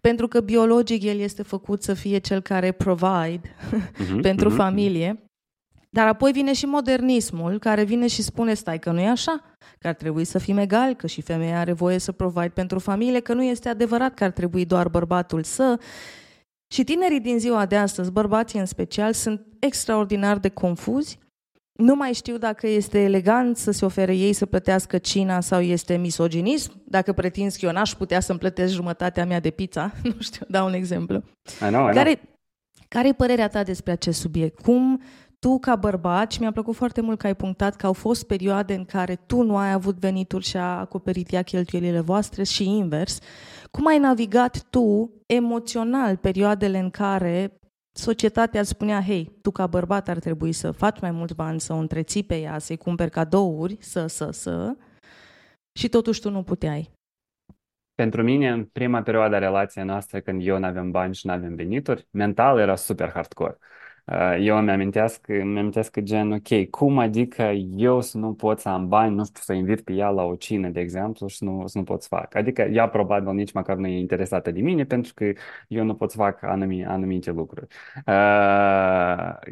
pentru că biologic el este făcut să fie cel care provide uh-huh, pentru uh-huh, familie dar apoi vine și modernismul, care vine și spune, stai că nu e așa, că ar trebui să fim egali, că și femeia are voie să provide pentru familie, că nu este adevărat că ar trebui doar bărbatul să... Și tinerii din ziua de astăzi, bărbații în special, sunt extraordinar de confuzi, nu mai știu dacă este elegant să se ofere ei să plătească cina sau este misoginism, dacă pretinzi că eu n-aș putea să-mi plătesc jumătatea mea de pizza, nu știu, dau un exemplu. I know, I know. Care, care e părerea ta despre acest subiect? Cum tu ca bărbat, și mi-a plăcut foarte mult că ai punctat că au fost perioade în care tu nu ai avut venituri și a acoperit ea cheltuielile voastre și invers, cum ai navigat tu emoțional perioadele în care societatea îți spunea, hei, tu ca bărbat ar trebui să faci mai mulți bani, să o întreții pe ea, să-i cumperi cadouri, să, să, să, și totuși tu nu puteai. Pentru mine, în prima perioadă a relației noastre, când eu nu aveam bani și nu aveam venituri, mental era super hardcore. Uh, Eu îmi amintesc, îmi amintesc că gen, ok, cum adică eu să nu pot să am bani, nu știu, să invit pe ea la o cină, de exemplu, și nu, să nu pot să fac. Adică ea probabil nici măcar nu e interesată de mine pentru că eu nu pot să fac anumite, anumite lucruri. Uh,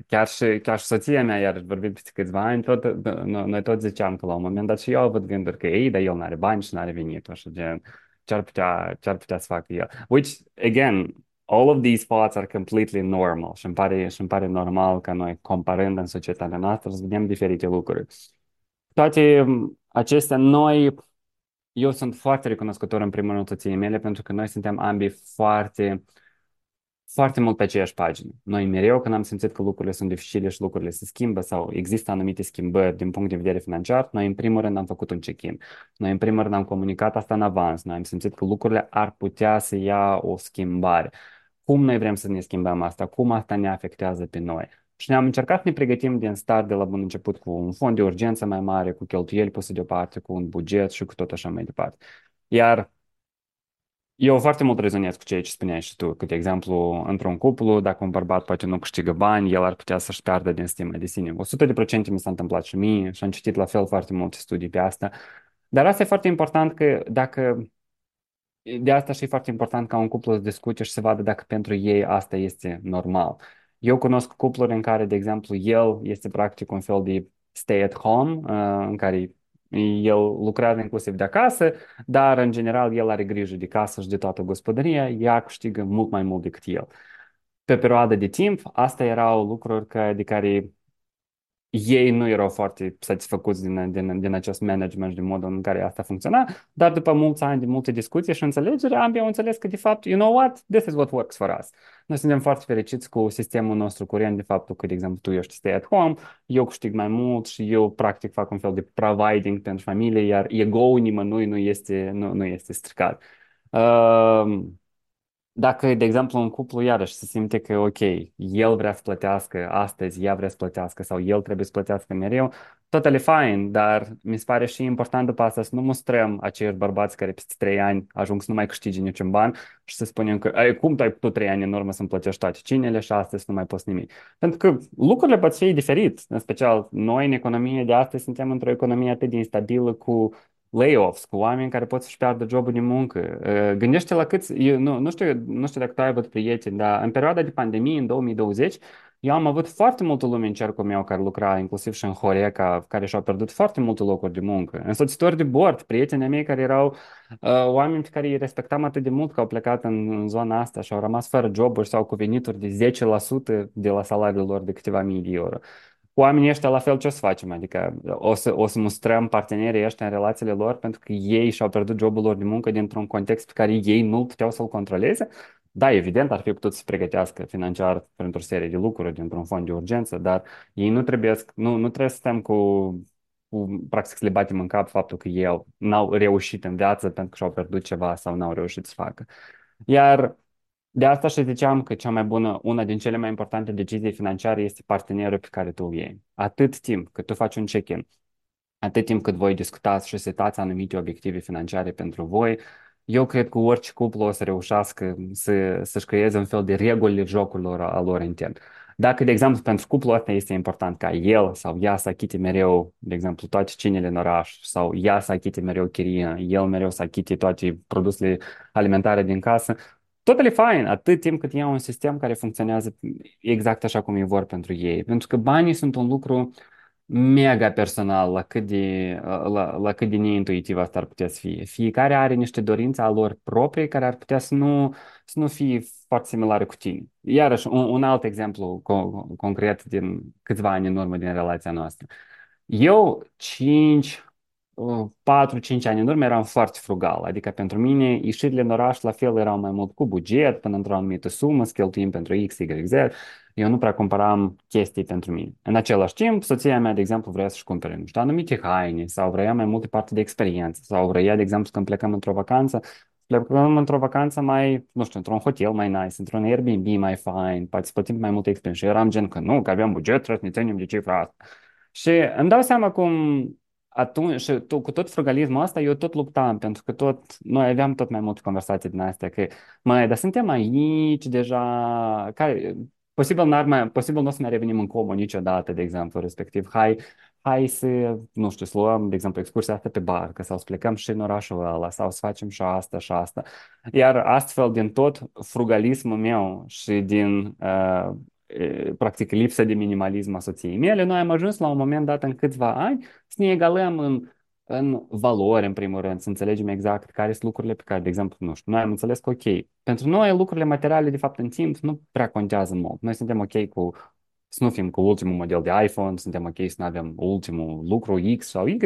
chiar, și, chiar și soția mea, iar vorbim peste câțiva ani, tot, noi, noi tot ziceam că la un moment dat și eu avut gânduri că ei, dar el nu are bani și nu are venit, așa gen, ce-ar putea, ce-ar putea să facă el. Which, again, all of these thoughts are completely normal și îmi pare, și îmi pare normal ca noi, comparând în societatea noastră, să vedem diferite lucruri. Toate acestea, noi, eu sunt foarte recunoscător în primul rând soției mele pentru că noi suntem ambii foarte foarte mult pe aceeași pagină. Noi mereu când am simțit că lucrurile sunt dificile și lucrurile se schimbă sau există anumite schimbări din punct de vedere financiar, noi în primul rând am făcut un check-in. Noi în primul rând am comunicat asta în avans. Noi am simțit că lucrurile ar putea să ia o schimbare. Cum noi vrem să ne schimbăm asta? Cum asta ne afectează pe noi? Și ne-am încercat să ne pregătim din start de la bun început cu un fond de urgență mai mare, cu cheltuieli puse deoparte, cu un buget și cu tot așa mai departe. Iar eu foarte mult rezonez cu ceea ce spuneai și tu, că, de exemplu, într-un cuplu, dacă un bărbat poate nu câștigă bani, el ar putea să-și piardă din stima de sine. 100 de procente mi s-a întâmplat și mie și am citit la fel foarte multe studii pe asta. Dar asta e foarte important că dacă de asta și e foarte important ca un cuplu să discute și să vadă dacă pentru ei asta este normal. Eu cunosc cupluri în care, de exemplu, el este practic un fel de stay at home, uh, în care el lucrează inclusiv de acasă, dar în general el are grijă de casă și de toată gospodăria, ea câștigă mult mai mult decât el. Pe perioadă de timp, astea erau lucruri de care ei nu erau foarte satisfăcuți din, din, din acest management, din modul în care asta funcționa, dar după mulți ani de multe discuții și înțelegere, ambii au înțeles că, de fapt, you know what, this is what works for us. Noi suntem foarte fericiți cu sistemul nostru curent, de faptul că, de exemplu, tu ești stay at home, eu câștig mai mult și eu, practic, fac un fel de providing pentru familie, iar ego-ul nimănui nu este, nu, nu este stricat. Uh, dacă, de exemplu, un cuplu iarăși se simte că, ok, el vrea să plătească astăzi, ea vrea să plătească sau el trebuie să plătească mereu, totally fine, dar mi se pare și important după asta să nu mustrăm aceiași bărbați care peste trei ani ajung să nu mai câștige niciun ban și să spunem că, ai, cum tu ai putut trei ani în urmă să-mi plătești toate cinele și astăzi nu mai poți nimic. Pentru că lucrurile pot fi diferit, în special noi în economie de astăzi suntem într-o economie atât de instabilă cu layoffs, cu oameni care pot să-și piardă jobul de muncă. Uh, gândește la câți, eu, nu, nu, știu, nu știu dacă tu ai avut prieteni, dar în perioada de pandemie, în 2020, eu am avut foarte multă lume în cercul meu care lucra, inclusiv și în Horeca, care și-au pierdut foarte multe locuri de muncă. Însoțitori de bord, prietenii mei care erau uh, oameni pe care îi respectam atât de mult că au plecat în, în zona asta și au rămas fără joburi sau cu venituri de 10% de la salariul lor de câteva mii de euro cu oamenii ăștia la fel ce o să facem? Adică o să, o să mustrăm partenerii ăștia în relațiile lor pentru că ei și-au pierdut jobul lor de muncă dintr-un context pe care ei nu puteau să-l controleze? Da, evident, ar fi putut să pregătească financiar pentru o serie de lucruri dintr-un fond de urgență, dar ei nu trebuie, nu, nu trebuie să stăm cu, cu, practic să le batem în cap faptul că ei n-au reușit în viață pentru că și-au pierdut ceva sau n-au reușit să facă. Iar de asta și ziceam că cea mai bună, una din cele mai importante decizii financiare este partenerul pe care tu îl iei. Atât timp cât tu faci un check-in, atât timp cât voi discutați și setați anumite obiective financiare pentru voi, eu cred că orice cuplu o să reușească să, să-și creeze un fel de reguli jocurilor a lor intern. Dacă, de exemplu, pentru cuplul ăsta este important ca el sau ea să achite mereu, de exemplu, toate cinele în oraș sau ea să achite mereu chiria, el mereu să achite toate produsele alimentare din casă, Totally fine, atât timp cât iau un sistem care funcționează exact așa cum e vor pentru ei. Pentru că banii sunt un lucru mega personal, la cât de, la, la cât de neintuitiv asta ar putea să fie. Fiecare are niște dorințe a lor proprii care ar putea să nu, să nu fie foarte similare cu tine. Iarăși, un, un alt exemplu co- concret din câțiva ani în urmă din relația noastră. Eu, cinci 4-5 ani în urmă eram foarte frugal, adică pentru mine ieșirile în oraș la fel erau mai mult cu buget, până într-o anumită sumă, să cheltuim pentru X, Y, Z. Eu nu prea cumpăram chestii pentru mine. În același timp, soția mea, de exemplu, vrea să-și cumpere, nu știu, anumite haine sau vrea mai multe parte de experiență sau vrea, de exemplu, când plecăm într-o vacanță, plecăm într-o vacanță mai, nu știu, într-un hotel mai nice, într-un Airbnb mai fine, poate să plătim mai multe experiențe. Și eram gen că nu, că aveam buget, trebuie să ne ținem de cifra asta. Și îmi dau seama cum atunci, și tu, cu tot frugalismul ăsta, eu tot luptam, pentru că tot, noi aveam tot mai multe conversații din astea, că, mai, dar suntem aici deja, care, posibil, n-ar mai, posibil nu o să mai revenim în comun niciodată, de exemplu, respectiv, hai, hai să, nu știu, să luăm, de exemplu, excursia asta pe barcă sau să plecăm și în orașul ăla sau să facem și asta și asta. Iar astfel, din tot frugalismul meu și din, uh, practic, lipsa de minimalism a soției mele, noi am ajuns la un moment dat în câțiva ani să ne egalăm în în valori, în primul rând, să înțelegem exact care sunt lucrurile pe care, de exemplu, nu știu, noi am înțeles că, ok, pentru noi lucrurile materiale, de fapt, în timp, nu prea contează mult. Noi suntem ok cu să nu fim cu ultimul model de iPhone, suntem ok să nu avem ultimul lucru X sau Y,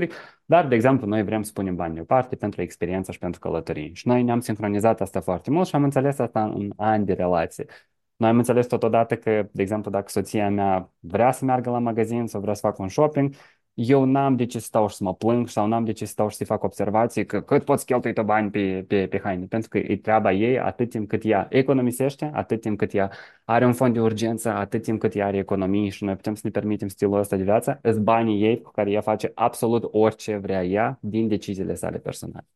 dar, de exemplu, noi vrem să punem bani deoparte pentru experiența și pentru călătorii. Și noi ne-am sincronizat asta foarte mult și am înțeles asta în ani de relație. Noi am înțeles totodată că, de exemplu, dacă soția mea vrea să meargă la magazin sau vrea să facă un shopping, eu n-am de ce să stau și să mă plâng sau n-am de ce să stau și să fac observații că cât poți cheltui tu bani pe, pe, pe haine, pentru că e treaba ei atât timp cât ea economisește, atât timp cât ea are un fond de urgență, atât timp cât ea are economii și noi putem să ne permitem stilul ăsta de viață, îți banii ei cu care ea face absolut orice vrea ea din deciziile sale personale.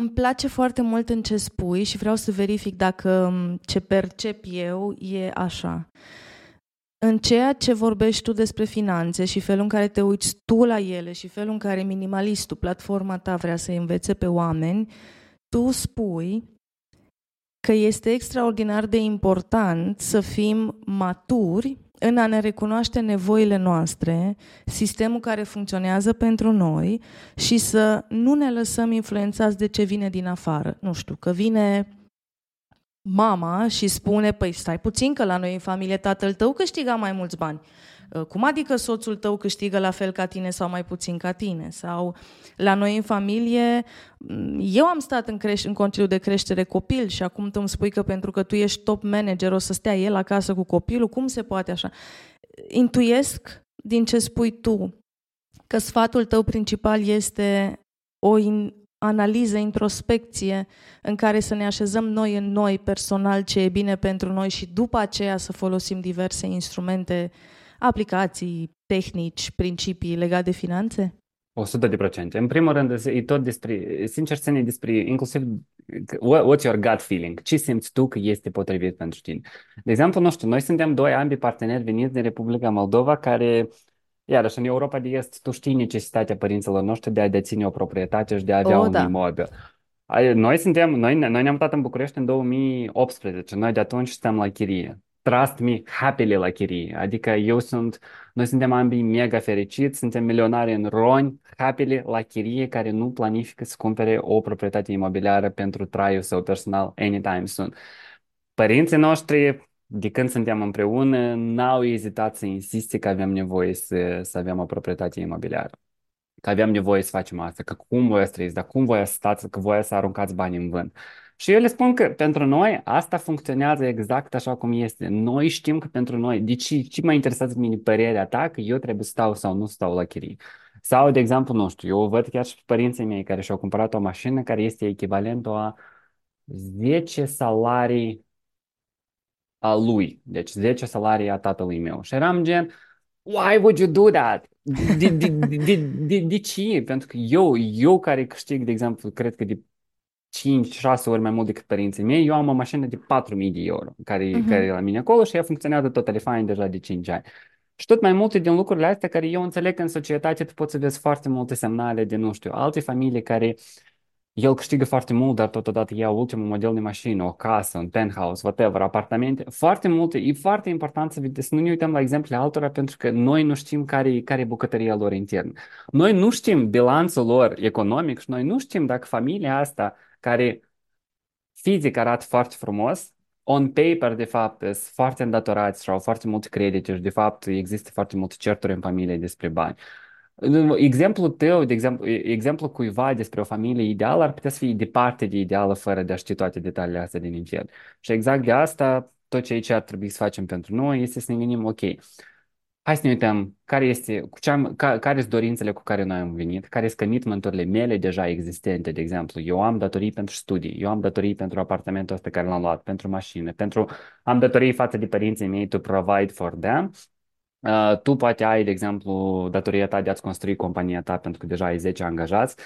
Îmi place foarte mult în ce spui și vreau să verific dacă ce percep eu e așa. În ceea ce vorbești tu despre finanțe și felul în care te uiți tu la ele și felul în care minimalistul, platforma ta vrea să învețe pe oameni, tu spui că este extraordinar de important să fim maturi în a ne recunoaște nevoile noastre, sistemul care funcționează pentru noi și să nu ne lăsăm influențați de ce vine din afară. Nu știu, că vine mama și spune, păi stai puțin că la noi în familie tatăl tău câștiga mai mulți bani. Uh, cum adică soțul tău câștigă la fel ca tine sau mai puțin ca tine? Sau la noi în familie, mm, eu am stat în, creș- în concediu de creștere copil și acum tu îmi spui că pentru că tu ești top manager o să stea el acasă cu copilul, cum se poate așa? Intuiesc din ce spui tu că sfatul tău principal este o in- analiză, introspecție în care să ne așezăm noi în noi personal ce e bine pentru noi și după aceea să folosim diverse instrumente, aplicații, tehnici, principii legate de finanțe? 100 de procente. În primul rând, e tot despre, sincer să ne despre, inclusiv, what's your gut feeling? Ce simți tu că este potrivit pentru tine? De exemplu, nu știu, noi suntem doi ambi parteneri veniți din Republica Moldova care Iarăși, în Europa de Est, tu știi necesitatea părinților noștri de a deține o proprietate și de a avea O, un da. imobil. Noi suntem, noi, noi ne-am mutat în București în 2018. Noi de atunci suntem la chirie. Trust me, happily la chirie. Adică eu sunt, noi suntem ambii mega fericiți, suntem milionari în roni, happily la chirie, care nu planifică să cumpere o proprietate imobiliară pentru traiul său personal anytime soon. Părinții noștri de când suntem împreună, n-au ezitat să insiste că avem nevoie să, să avem o proprietate imobiliară. Că avem nevoie să facem asta, că cum voi să trăiți, dar cum voi să stați, că voi să aruncați bani în vânt. Și eu le spun că pentru noi asta funcționează exact așa cum este. Noi știm că pentru noi, de ce, ce mă interesează mine părerea ta că eu trebuie să stau sau nu stau la chirii. Sau, de exemplu, nu știu, eu văd chiar și pe părinții mei care și-au cumpărat o mașină care este echivalentul a 10 salarii a lui. Deci 10 salarii a tatălui meu. Și eram gen, why would you do that? De, de, de, de, de ce? Pentru că eu, eu care câștig, de exemplu, cred că de 5-6 ori mai mult decât părinții mei, eu am o mașină de 4.000 de euro care, uh-huh. care e la mine acolo și ea funcționează total fine deja de 5 ani. Și tot mai multe din lucrurile astea care eu înțeleg că în societate tu poți să vezi foarte multe semnale de, nu știu, alte familii care el câștigă foarte mult, dar totodată ia ultimul model de mașină, o casă, un penthouse, whatever, apartamente, foarte multe. E foarte important să, să nu ne uităm la exemple altora pentru că noi nu știm care, care e bucătăria lor internă. Noi nu știm bilanțul lor economic și noi nu știm dacă familia asta care fizic arată foarte frumos, on paper, de fapt, sunt foarte îndatorați și au foarte multe credite și, de fapt, există foarte multe certuri în familie despre bani. Exemplul tău, de exemplu, exemplu cuiva despre o familie ideală ar putea să fie departe de ideală fără de a ști toate detaliile astea din inițial. Și exact de asta, tot ce aici ar trebui să facem pentru noi este să ne gândim, ok, hai să ne uităm care este, cu ce am, ca, care sunt dorințele cu care noi am venit, care sunt commitmenturile mele deja existente, de exemplu. Eu am datorii pentru studii, eu am datorii pentru apartamentul ăsta care l-am luat, pentru mașină, pentru, am datorii față de părinții mei to provide for them Uh, tu poate ai, de exemplu, datoria ta de a-ți construi compania ta pentru că deja ai 10 angajați.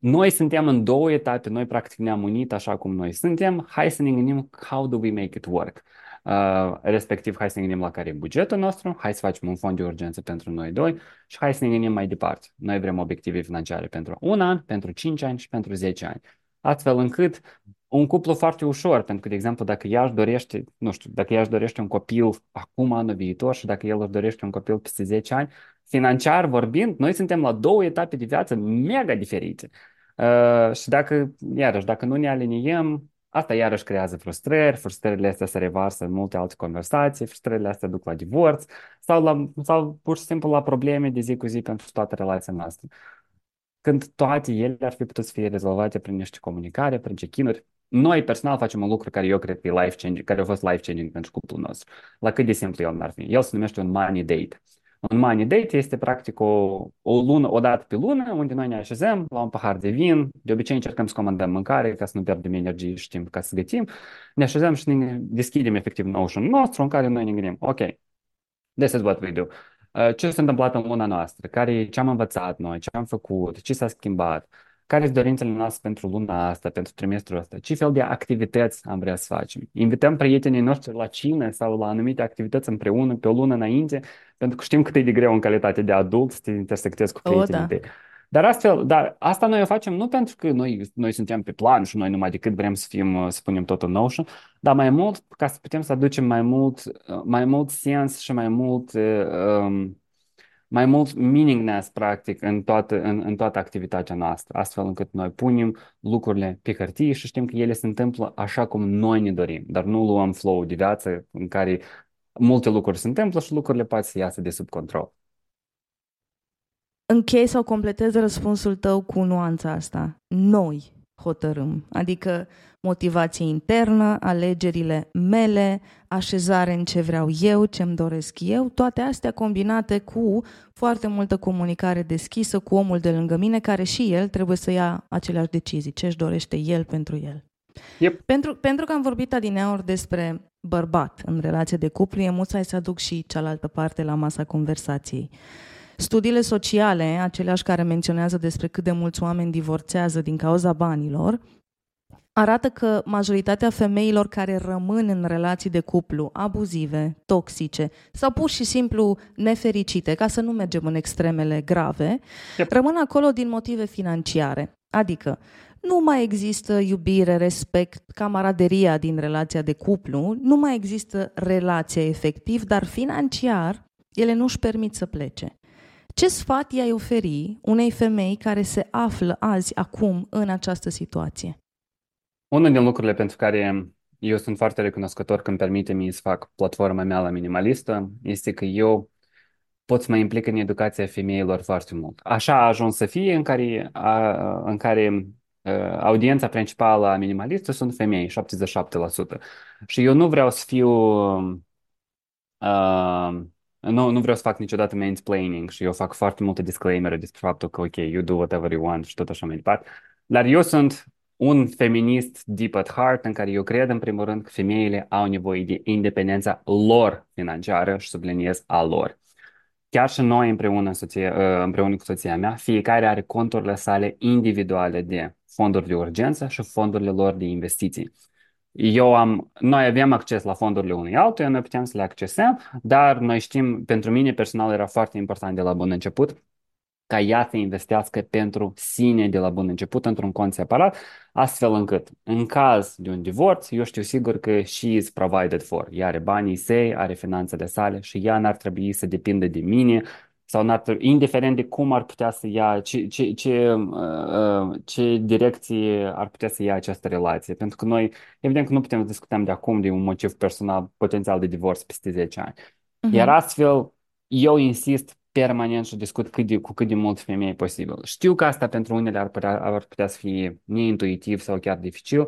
Noi suntem în două etape, noi practic ne-am unit așa cum noi suntem, hai să ne gândim how do we make it work. Uh, respectiv, hai să ne gândim la care e bugetul nostru, hai să facem un fond de urgență pentru noi doi și hai să ne gândim mai departe. Noi vrem obiective financiare pentru un an, pentru 5 ani și pentru 10 ani. Astfel încât un cuplu foarte ușor, pentru că, de exemplu, dacă ea își dorește, nu știu, dacă ea își dorește un copil acum, anul viitor și dacă el își dorește un copil peste 10 ani, financiar vorbind, noi suntem la două etape de viață mega diferite. Uh, și dacă, iarăși, dacă nu ne aliniem, asta iarăși creează frustrări, frustrările astea se revarsă în multe alte conversații, frustrările astea duc la divorț sau, la, sau pur și simplu la probleme de zi cu zi pentru toată relația noastră. Când toate ele ar fi putut să fie rezolvate prin niște comunicare, prin check noi personal facem un lucru care eu cred că e life-changing, care a fost life-changing pentru cuplul nostru. La cât de simplu el n-ar fi. El se numește un money date. Un money date este practic o, o lună, o dată pe lună, unde noi ne așezăm la un pahar de vin. De obicei încercăm să comandăm mâncare ca să nu pierdem energie și timp ca să gătim. Ne așezăm și ne deschidem efectiv notion nostru în care noi ne gândim, ok, this is what we do. Uh, ce s-a întâmplat în luna noastră? Care, ce am învățat noi? Ce am făcut? Ce s-a schimbat? Care sunt dorințele noastre pentru luna asta, pentru trimestrul ăsta, ce fel de activități am vrea să facem. Invităm prietenii noștri la cină sau la anumite activități împreună pe o lună înainte, pentru că știm cât e de greu în calitate de adult să te intersectezi cu prietenii da. tăi. Dar astfel, dar asta noi o facem nu pentru că noi, noi suntem pe plan și noi numai decât vrem să fim, să punem totul în Notion, dar mai mult ca să putem să aducem mai mult, mai mult sens și mai mult um, mai mult meaningness, practic, în toată, în, în toată activitatea noastră, astfel încât noi punem lucrurile pe hârtie și știm că ele se întâmplă așa cum noi ne dorim, dar nu luăm flow de viață în care multe lucruri se întâmplă și lucrurile pot să iasă de sub control. Închei sau completez răspunsul tău cu nuanța asta. Noi hotărâm, adică motivație internă, alegerile mele, așezare în ce vreau eu, ce îmi doresc eu, toate astea combinate cu foarte multă comunicare deschisă cu omul de lângă mine, care și el trebuie să ia aceleași decizii, ce își dorește el pentru el. Yep. Pentru, pentru că am vorbit adineauri despre bărbat în relație de cuplu, e mult să aduc și cealaltă parte la masa conversației. Studiile sociale, aceleași care menționează despre cât de mulți oameni divorțează din cauza banilor, arată că majoritatea femeilor care rămân în relații de cuplu abuzive, toxice sau pur și simplu nefericite, ca să nu mergem în extremele grave, yep. rămân acolo din motive financiare. Adică nu mai există iubire, respect, camaraderia din relația de cuplu, nu mai există relația efectiv, dar financiar ele nu își permit să plece. Ce sfat i-ai oferi unei femei care se află azi, acum, în această situație? Unul din lucrurile pentru care eu sunt foarte recunoscător când permite mie să fac platforma mea la minimalistă este că eu pot să mă implic în educația femeilor foarte mult. Așa a ajuns să fie în care, a, în care a, audiența principală a minimalistă sunt femei, 77%. Și eu nu vreau să fiu a, nu, nu vreau să fac niciodată mansplaining și eu fac foarte multe disclaimere despre faptul că, ok, you do whatever you want și tot așa mai departe. Dar eu sunt un feminist deep at heart în care eu cred, în primul rând, că femeile au nevoie de independența lor financiară și subliniez a lor. Chiar și noi împreună, soție, uh, împreună cu soția mea, fiecare are conturile sale individuale de fonduri de urgență și fondurile lor de investiții. Eu am, noi avem acces la fondurile unui altuia, noi putem să le accesăm, dar noi știm, pentru mine personal era foarte important de la bun început ca ea să investească pentru sine de la bun început într-un cont separat, astfel încât, în caz de un divorț, eu știu sigur că she is provided for. Ea are banii săi, are finanțele sale și ea n-ar trebui să depindă de mine sau n-ar trebui, indiferent de cum ar putea să ia, ce, ce, ce, uh, ce direcție ar putea să ia această relație. Pentru că noi, evident că nu putem să discutăm de acum de un motiv personal potențial de divorț peste 10 ani. Uh-huh. Iar astfel, eu insist permanent și discut cât de, cu cât de mult femei posibil. Știu că asta pentru unele ar putea, ar putea să fie neintuitiv sau chiar dificil,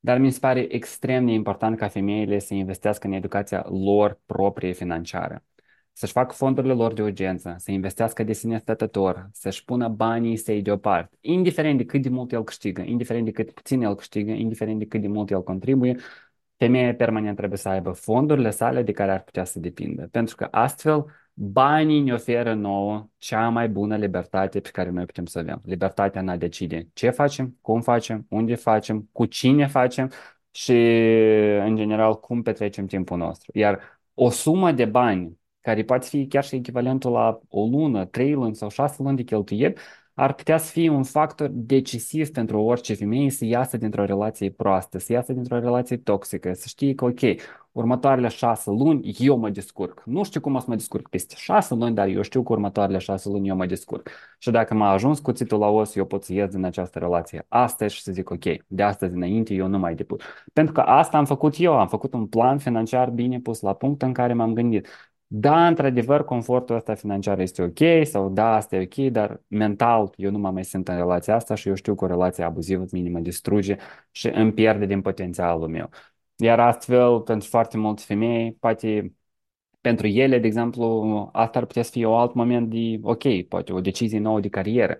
dar mi se pare extrem de important ca femeile să investească în educația lor proprie financiară. Să-și facă fondurile lor de urgență, să investească de sine stătător, să-și pună banii săi deoparte, indiferent de cât de mult el câștigă, indiferent de cât puțin el câștigă, indiferent de cât de mult el contribuie, femeia permanent trebuie să aibă fondurile sale de care ar putea să depindă. Pentru că astfel Banii ne oferă nouă cea mai bună libertate pe care noi putem să avem. Libertatea în a decide ce facem, cum facem, unde facem, cu cine facem și, în general, cum petrecem timpul nostru. Iar o sumă de bani, care poate fi chiar și echivalentul la o lună, trei luni sau șase luni de cheltuieli, ar putea să fie un factor decisiv pentru orice femeie să iasă dintr-o relație proastă, să iasă dintr-o relație toxică, să știe că, ok, următoarele șase luni eu mă descurc. Nu știu cum o să mă descurc peste șase luni, dar eu știu că următoarele șase luni eu mă descurc. Și dacă m-a ajuns cuțitul la os, eu pot să ies din această relație astăzi și să zic, ok, de astăzi înainte eu nu mai depun. Pentru că asta am făcut eu, am făcut un plan financiar bine pus la punct în care m-am gândit da, într-adevăr, confortul ăsta financiar este ok sau da, asta e ok, dar mental eu nu mă mai simt în relația asta și eu știu că o relație abuzivă minimă mă distruge și îmi pierde din potențialul meu. Iar astfel, pentru foarte multe femei, poate pentru ele, de exemplu, asta ar putea să fie un alt moment de, ok, poate o decizie nouă de carieră.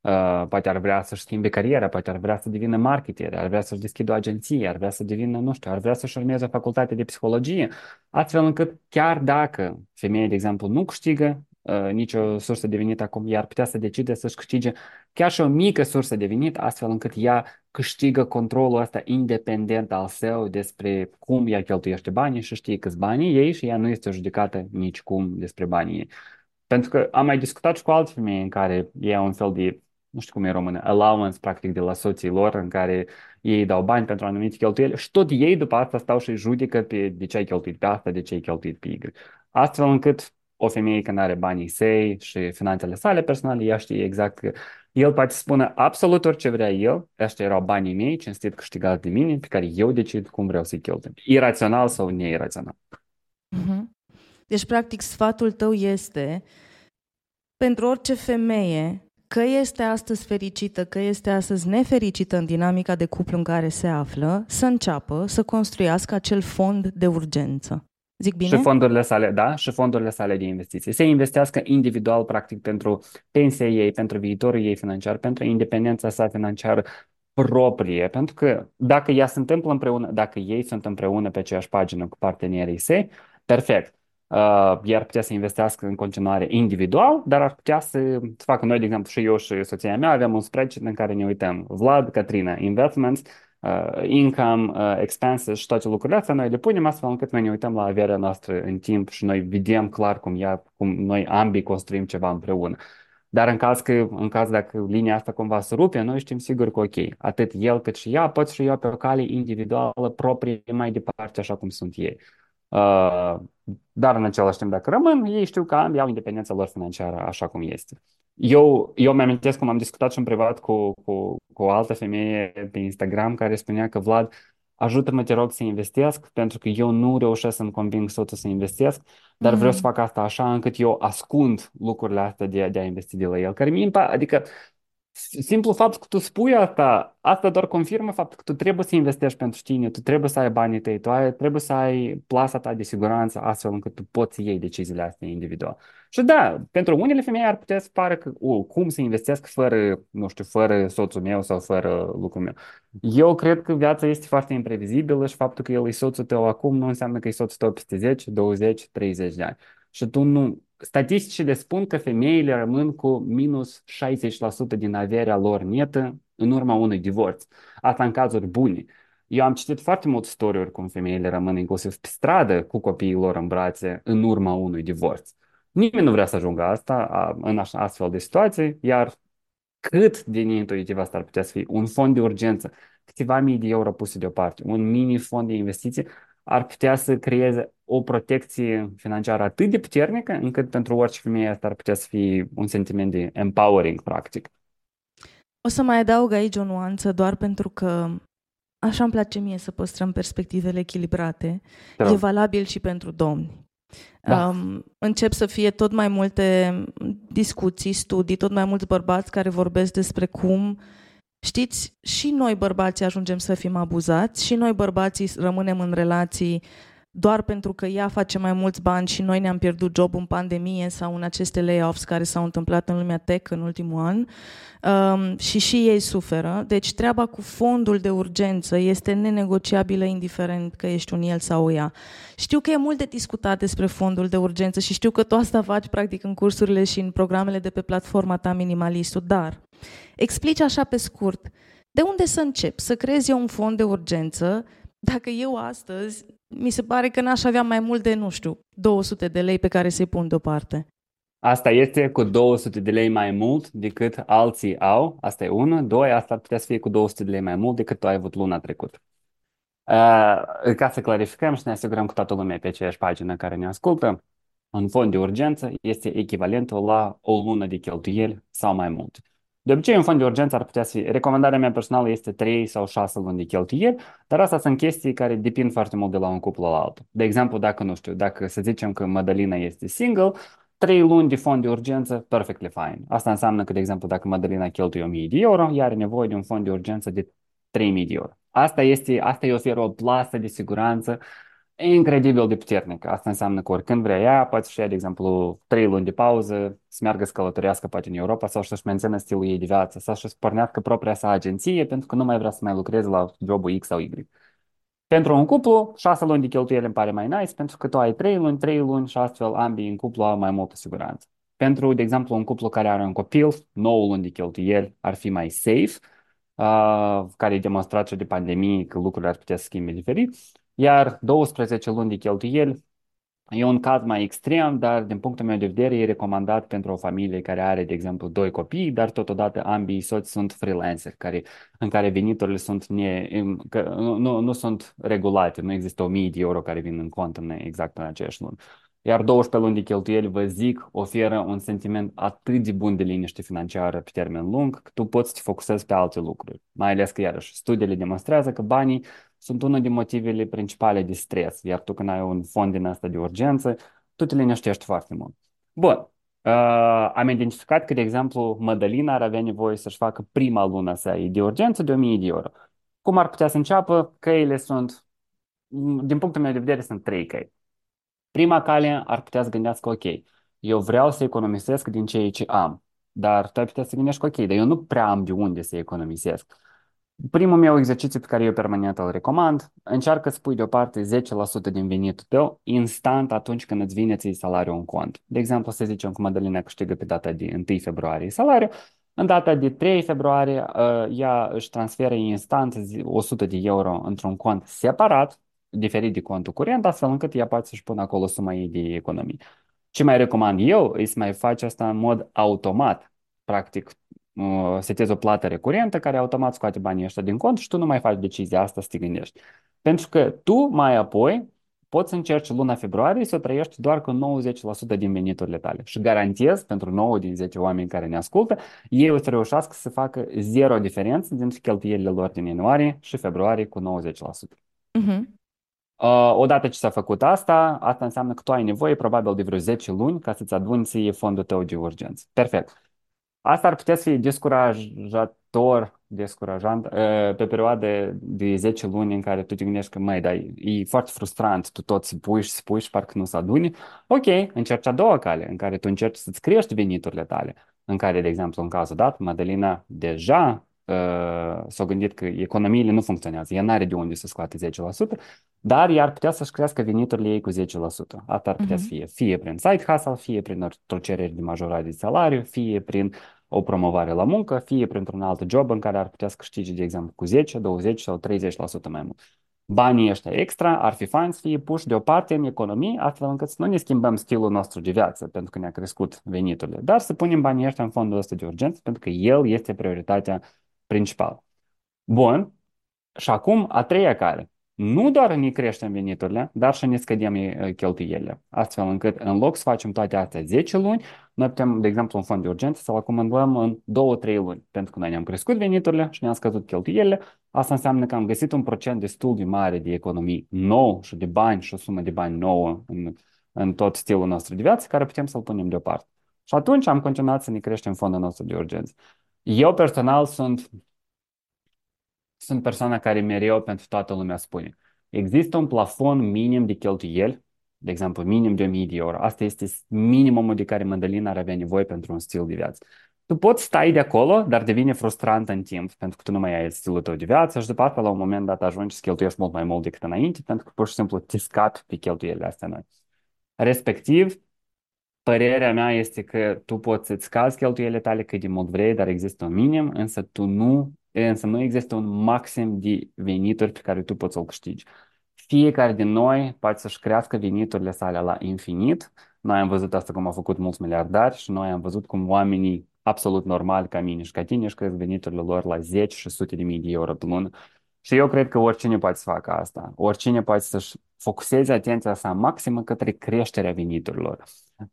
Uh, poate ar vrea să-și schimbe cariera, poate ar vrea să devină marketer, ar vrea să-și deschidă o agenție, ar vrea să devină, nu știu, ar vrea să-și urmeze o facultate de psihologie, astfel încât chiar dacă femeia, de exemplu, nu câștigă uh, nicio sursă de venit acum, ea ar putea să decide să-și câștige chiar și o mică sursă de venit, astfel încât ea câștigă controlul ăsta independent al său despre cum ea cheltuiește banii și știe câți banii ei și ea nu este judecată nici cum despre banii ei. Pentru că am mai discutat și cu alte femei în care e un fel de nu știu cum e română, allowance practic de la soții lor în care ei dau bani pentru anumite cheltuieli și tot ei după asta stau și judecă pe de ce ai cheltuit pe asta, de ce ai cheltuit pe Y. Astfel încât o femeie când are banii săi și finanțele sale personale, ea știe exact că el poate spune absolut orice vrea el, ăștia erau banii mei, cinstit câștigați de mine, pe care eu decid cum vreau să-i cheltui. Irațional sau neirațional. Mm-hmm. Deci, practic, sfatul tău este pentru orice femeie că este astăzi fericită, că este astăzi nefericită în dinamica de cuplu în care se află, să înceapă să construiască acel fond de urgență. Zic bine? Și fondurile sale, da, și fondurile sale de investiții. Să investească individual, practic, pentru pensia ei, pentru viitorul ei financiar, pentru independența sa financiară proprie, pentru că dacă ea se întâmplă împreună, dacă ei sunt împreună pe aceeași pagină cu partenerii săi, perfect. Uh, iar putea să investească în continuare individual, dar ar putea să facă noi, de exemplu, și eu și soția mea avem un spreadsheet în care ne uităm Vlad, Catrina, investments, uh, income, uh, expenses și toate lucrurile astea, noi le punem astfel încât noi ne uităm la averea noastră în timp și noi vedem clar cum, ea, cum noi ambii construim ceva împreună. Dar în caz, că, în caz dacă linia asta cumva se rupe, noi știm sigur că ok, atât el cât și ea pot și eu pe o cale individuală proprie mai departe așa cum sunt ei. Uh, dar în același timp, dacă rămân, ei știu că ambii au independența lor financiară așa cum este. Eu, eu mi-amintesc cum am discutat și în privat cu, cu, cu o altă femeie pe Instagram care spunea că Vlad, ajută-mă, te rog, să investesc, pentru că eu nu reușesc să-mi conving soțul să investesc, dar mm. vreau să fac asta așa încât eu ascund lucrurile astea de, de a investi de la el. Care mi adică simplu fapt că tu spui asta, asta doar confirmă faptul că tu trebuie să investești pentru tine, tu trebuie să ai banii tăi, tu ai, trebuie să ai plasa ta de siguranță astfel încât tu poți să iei deciziile astea individual. Și da, pentru unele femei ar putea să pară că, uh, cum să investesc fără, nu știu, fără soțul meu sau fără lucrul meu. Eu cred că viața este foarte imprevizibilă și faptul că el e soțul tău acum nu înseamnă că e soțul tău peste 10, 20, 30 de ani. Și tu nu, Statisticile spun că femeile rămân cu minus 60% din averea lor netă în urma unui divorț. Asta în cazuri bune. Eu am citit foarte multe istoriuri cum femeile rămân inclusiv pe stradă cu copiii lor în brațe în urma unui divorț. Nimeni nu vrea să ajungă asta în astfel de situații, iar cât de neintuitiv asta ar putea să fie un fond de urgență, câteva mii de euro puse deoparte, un mini fond de investiții, ar putea să creeze o protecție financiară atât de puternică încât pentru orice femeie asta ar putea să fie un sentiment de empowering, practic. O să mai adaug aici o nuanță doar pentru că așa îmi place mie să păstrăm perspectivele echilibrate. Da. E valabil și pentru domni. Da. Um, încep să fie tot mai multe discuții, studii, tot mai mulți bărbați care vorbesc despre cum Știți, și noi bărbații ajungem să fim abuzați, și noi bărbații rămânem în relații doar pentru că ea face mai mulți bani și noi ne-am pierdut job în pandemie sau în aceste layoffs care s-au întâmplat în lumea tech în ultimul an um, și și ei suferă. Deci treaba cu fondul de urgență este nenegociabilă indiferent că ești un el sau ea. Știu că e mult de discutat despre fondul de urgență și știu că tu asta faci practic în cursurile și în programele de pe platforma ta Minimalistul, dar explici așa pe scurt de unde să încep? Să creezi eu un fond de urgență dacă eu astăzi mi se pare că n-aș avea mai mult de, nu știu, 200 de lei pe care să-i pun deoparte. Asta este cu 200 de lei mai mult decât alții au. Asta e una. Doi, asta ar putea să fie cu 200 de lei mai mult decât tu ai avut luna trecută. Uh, ca să clarificăm și ne asigurăm cu toată lumea pe aceeași pagină care ne ascultă, un fond de urgență este echivalentul la o lună de cheltuieli sau mai mult. De obicei, un fond de urgență ar putea fi, recomandarea mea personală este 3 sau 6 luni de cheltuieli, dar asta sunt chestii care depind foarte mult de la un cuplu la altul. De exemplu, dacă, nu știu, dacă să zicem că Madalina este single, 3 luni de fond de urgență, perfectly fine. Asta înseamnă că, de exemplu, dacă Madalina cheltuie 1000 de euro, ea are nevoie de un fond de urgență de 3000 de euro. Asta, este, asta îi oferă o plasă de siguranță incredibil de puternică. Asta înseamnă că oricând vrea ea, poate și ea, de exemplu, trei luni de pauză, să meargă să călătorească poate în Europa sau să-și mențină stilul ei de viață sau să-și pornească propria sa agenție pentru că nu mai vrea să mai lucreze la jobul X sau Y. Pentru un cuplu, șase luni de cheltuieli îmi pare mai nice pentru că tu ai trei luni, trei luni și astfel ambii în cuplu au mai multă siguranță. Pentru, de exemplu, un cuplu care are un copil, 9 luni de cheltuieli ar fi mai safe, uh, care e demonstrat și de pandemie că lucrurile ar putea să schimbe diferit iar 12 luni de cheltuieli e un caz mai extrem, dar din punctul meu de vedere e recomandat pentru o familie care are, de exemplu, doi copii, dar totodată ambii soți sunt freelancer, care, în care veniturile sunt ne, că, nu, nu sunt regulate, nu există 1000 de euro care vin în cont în exact în aceeași lună. Iar 12 luni de cheltuieli, vă zic, oferă un sentiment atât de bun de liniște financiară pe termen lung, că tu poți să te focusezi pe alte lucruri. Mai ales că, iarăși, studiile demonstrează că banii sunt unul din motivele principale de stres, iar tu când ai un fond din asta de urgență, tu te liniștești foarte mult. Bun, Uh, am identificat că, de exemplu, Mădălina ar avea nevoie să-și facă prima lună să ai de urgență de 1000 de euro. Cum ar putea să înceapă? Căile sunt, din punctul meu de vedere, sunt trei căi. Prima cale ar putea să gândească, ok, eu vreau să economisesc din ceea ce am, dar tu ai putea să gândești, ok, dar eu nu prea am de unde să economisesc. Primul meu exercițiu pe care eu permanent îl recomand, încearcă să pui deoparte 10% din venitul tău instant atunci când îți vine ți salariul în cont. De exemplu, să zicem că Madalina câștigă pe data de 1 februarie salariu, în data de 3 februarie uh, ea își transferă instant 100 de euro într-un cont separat, diferit de contul curent, astfel încât ea poate să-și pună acolo suma ei de economii. Ce mai recomand eu e să mai faci asta în mod automat. Practic, uh, setezi o plată recurentă care automat scoate banii ăștia din cont și tu nu mai faci decizia asta să te gândești. Pentru că tu mai apoi poți să încerci luna februarie să trăiești doar cu 90% din veniturile tale. Și garantez pentru 9 din 10 oameni care ne ascultă, ei o să reușească să facă zero diferență dintre cheltuielile lor din ianuarie și februarie cu 90%. Uh-huh. Uh, odată ce s-a făcut asta, asta înseamnă că tu ai nevoie probabil de vreo 10 luni ca să-ți aduni ție fondul tău de urgență. Perfect. Asta ar putea să fie descurajator, descurajant, uh, pe perioade de 10 luni în care tu te gândești că, mai, dar e foarte frustrant, tu tot să puși și să puși și parcă nu se aduni. Ok, încerci a doua cale, în care tu încerci să-ți crești veniturile tale, în care, de exemplu, în cazul dat, Madalina deja uh, s-a gândit că economiile nu funcționează, ea nu are de unde să scoate 10%, dar ea ar putea să-și crească veniturile ei cu 10%. Asta ar putea uh-huh. să fie fie prin side hustle, fie prin o cerere de majorare de salariu, fie prin o promovare la muncă, fie printr-un alt job în care ar putea să câștige, de exemplu, cu 10, 20 sau 30% mai mult. Banii ăștia extra ar fi fain să fie puși deoparte în economie, astfel încât să nu ne schimbăm stilul nostru de viață, pentru că ne-a crescut veniturile, dar să punem banii ăștia în fondul ăsta de urgență, pentru că el este prioritatea principală. Bun. Și acum, a treia cale nu doar ne creștem veniturile, dar și ne scădem cheltuielile. Astfel încât, în loc să facem toate astea 10 luni, noi putem, de exemplu, un fond de urgență să-l acumulăm în 2-3 luni, pentru că noi ne-am crescut veniturile și ne-am scăzut cheltuielile. Asta înseamnă că am găsit un procent destul de mare de economii nou și de bani și o sumă de bani nouă în, în tot stilul nostru de viață, care putem să-l punem deoparte. Și atunci am continuat să ne creștem fondul nostru de urgență. Eu personal sunt sunt persoana care mereu pentru toată lumea spune Există un plafon minim de cheltuieli, de exemplu, minim de 1000 de euro. Asta este minimumul de care Mădălina ar avea nevoie pentru un stil de viață. Tu poți stai de acolo, dar devine frustrant în timp, pentru că tu nu mai ai stilul tău de viață și după asta, la un moment dat, ajungi să cheltuiești mult mai mult decât înainte, pentru că pur și simplu te scapi pe cheltuielile astea noi. Respectiv, părerea mea este că tu poți să-ți scazi cheltuielile tale cât de mult vrei, dar există un minim, însă tu nu, însă nu există un maxim de venituri pe care tu poți să-l câștigi. Fiecare din noi poate să-și crească veniturile sale la infinit. Noi am văzut asta cum au făcut mulți miliardari și noi am văzut cum oamenii absolut normali ca mine și ca tine își cresc veniturile lor la 10 și sute de mii de euro pe lună. Și eu cred că oricine poate să facă asta. Oricine poate să-și focuseze atenția sa maximă către creșterea veniturilor.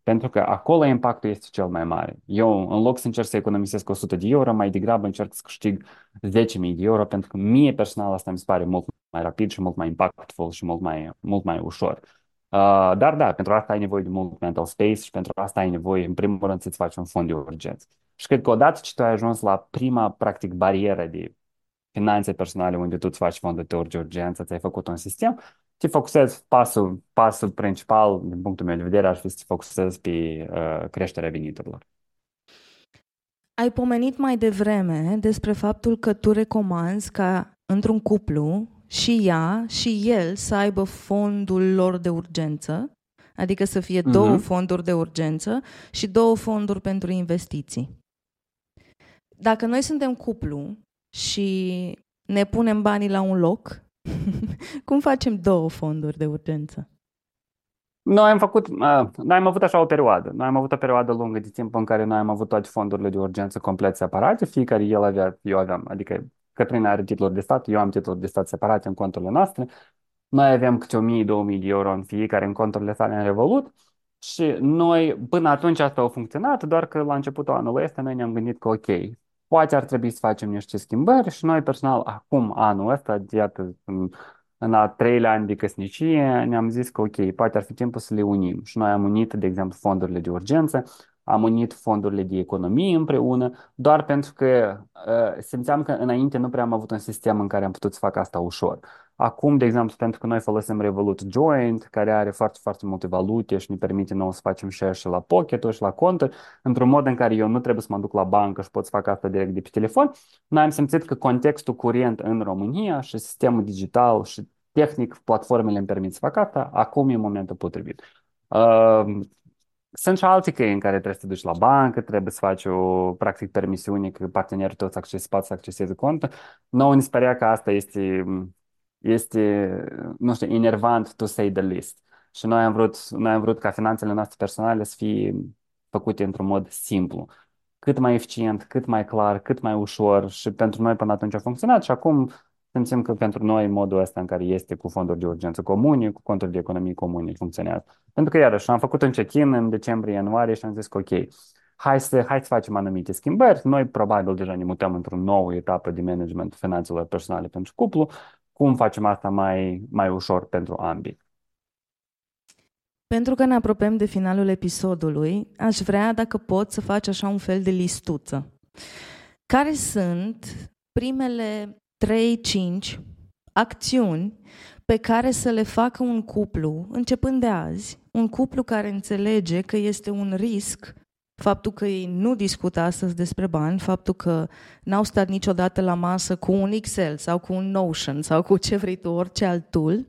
Pentru că acolo impactul este cel mai mare. Eu, în loc să încerc să economisesc 100 de euro, mai degrabă încerc să câștig 10.000 de euro, pentru că mie personal asta mi se pare mult mai rapid și mult mai impactful și mult mai, mult mai ușor. Uh, dar da, pentru asta ai nevoie de mult mental space și pentru asta ai nevoie, în primul rând, să-ți faci un fond de urgență. Și cred că odată ce tu ai ajuns la prima, practic, barieră de finanțe personale unde tu îți faci fondul de urgență, ți-ai făcut un sistem, te focusezi, pasul, pasul principal, din punctul meu de vedere, ar fi să te focusezi pe uh, creșterea veniturilor. Ai pomenit mai devreme despre faptul că tu recomanzi ca într-un cuplu și ea și el să aibă fondul lor de urgență, adică să fie uh-huh. două fonduri de urgență și două fonduri pentru investiții. Dacă noi suntem cuplu și ne punem banii la un loc, cum facem două fonduri de urgență? Noi am făcut, uh, noi am avut așa o perioadă. Noi am avut o perioadă lungă de timp în care noi am avut toate fondurile de urgență complet separate, fiecare el avea, eu aveam, adică Cătrina are titluri de stat, eu am titluri de stat separate în conturile noastre. Noi avem câte 1000-2000 de euro în fiecare în conturile sale în Revolut și noi, până atunci asta a funcționat, doar că la începutul anului ăsta noi ne-am gândit că ok, poate ar trebui să facem niște schimbări și noi personal acum anul ăsta, iată, în, în a treilea an de căsnicie, ne-am zis că ok, poate ar fi timpul să le unim. Și noi am unit, de exemplu, fondurile de urgență, am unit fondurile de economie împreună, doar pentru că uh, simțeam că înainte nu prea am avut un sistem în care am putut să fac asta ușor. Acum, de exemplu, pentru că noi folosim Revolut Joint, care are foarte, foarte multe valute și ne permite nouă să facem share și la pocket și la cont, într-un mod în care eu nu trebuie să mă duc la bancă și pot să fac asta direct de pe telefon, noi am simțit că contextul curent în România și sistemul digital și tehnic, platformele îmi permit să fac asta, acum e momentul potrivit. Uh, sunt și alte căi în care trebuie să te duci la bancă, trebuie să faci o, practic, permisiune că partenerul tău să acceseze, poate să acceseze contul. Nouă ni se părea că asta este, este, nu știu, enervant to say the least. Și noi am vrut, noi am vrut ca finanțele noastre personale să fie făcute într-un mod simplu. Cât mai eficient, cât mai clar, cât mai ușor și pentru noi până atunci a funcționat și acum simțim că pentru noi modul ăsta în care este cu fonduri de urgență comune, cu conturi de economie comune funcționează. Pentru că iarăși am făcut un check-in în decembrie-ianuarie și am zis că ok, hai să, hai să facem anumite schimbări. Noi probabil deja ne mutăm într-o nouă etapă de management finanțelor personale pentru cuplu. Cum facem asta mai, mai ușor pentru ambii? Pentru că ne apropiem de finalul episodului, aș vrea, dacă pot, să faci așa un fel de listuță. Care sunt primele 3-5 acțiuni pe care să le facă un cuplu, începând de azi, un cuplu care înțelege că este un risc faptul că ei nu discută astăzi despre bani, faptul că n-au stat niciodată la masă cu un Excel sau cu un Notion sau cu ce vrei tu, orice alt tool,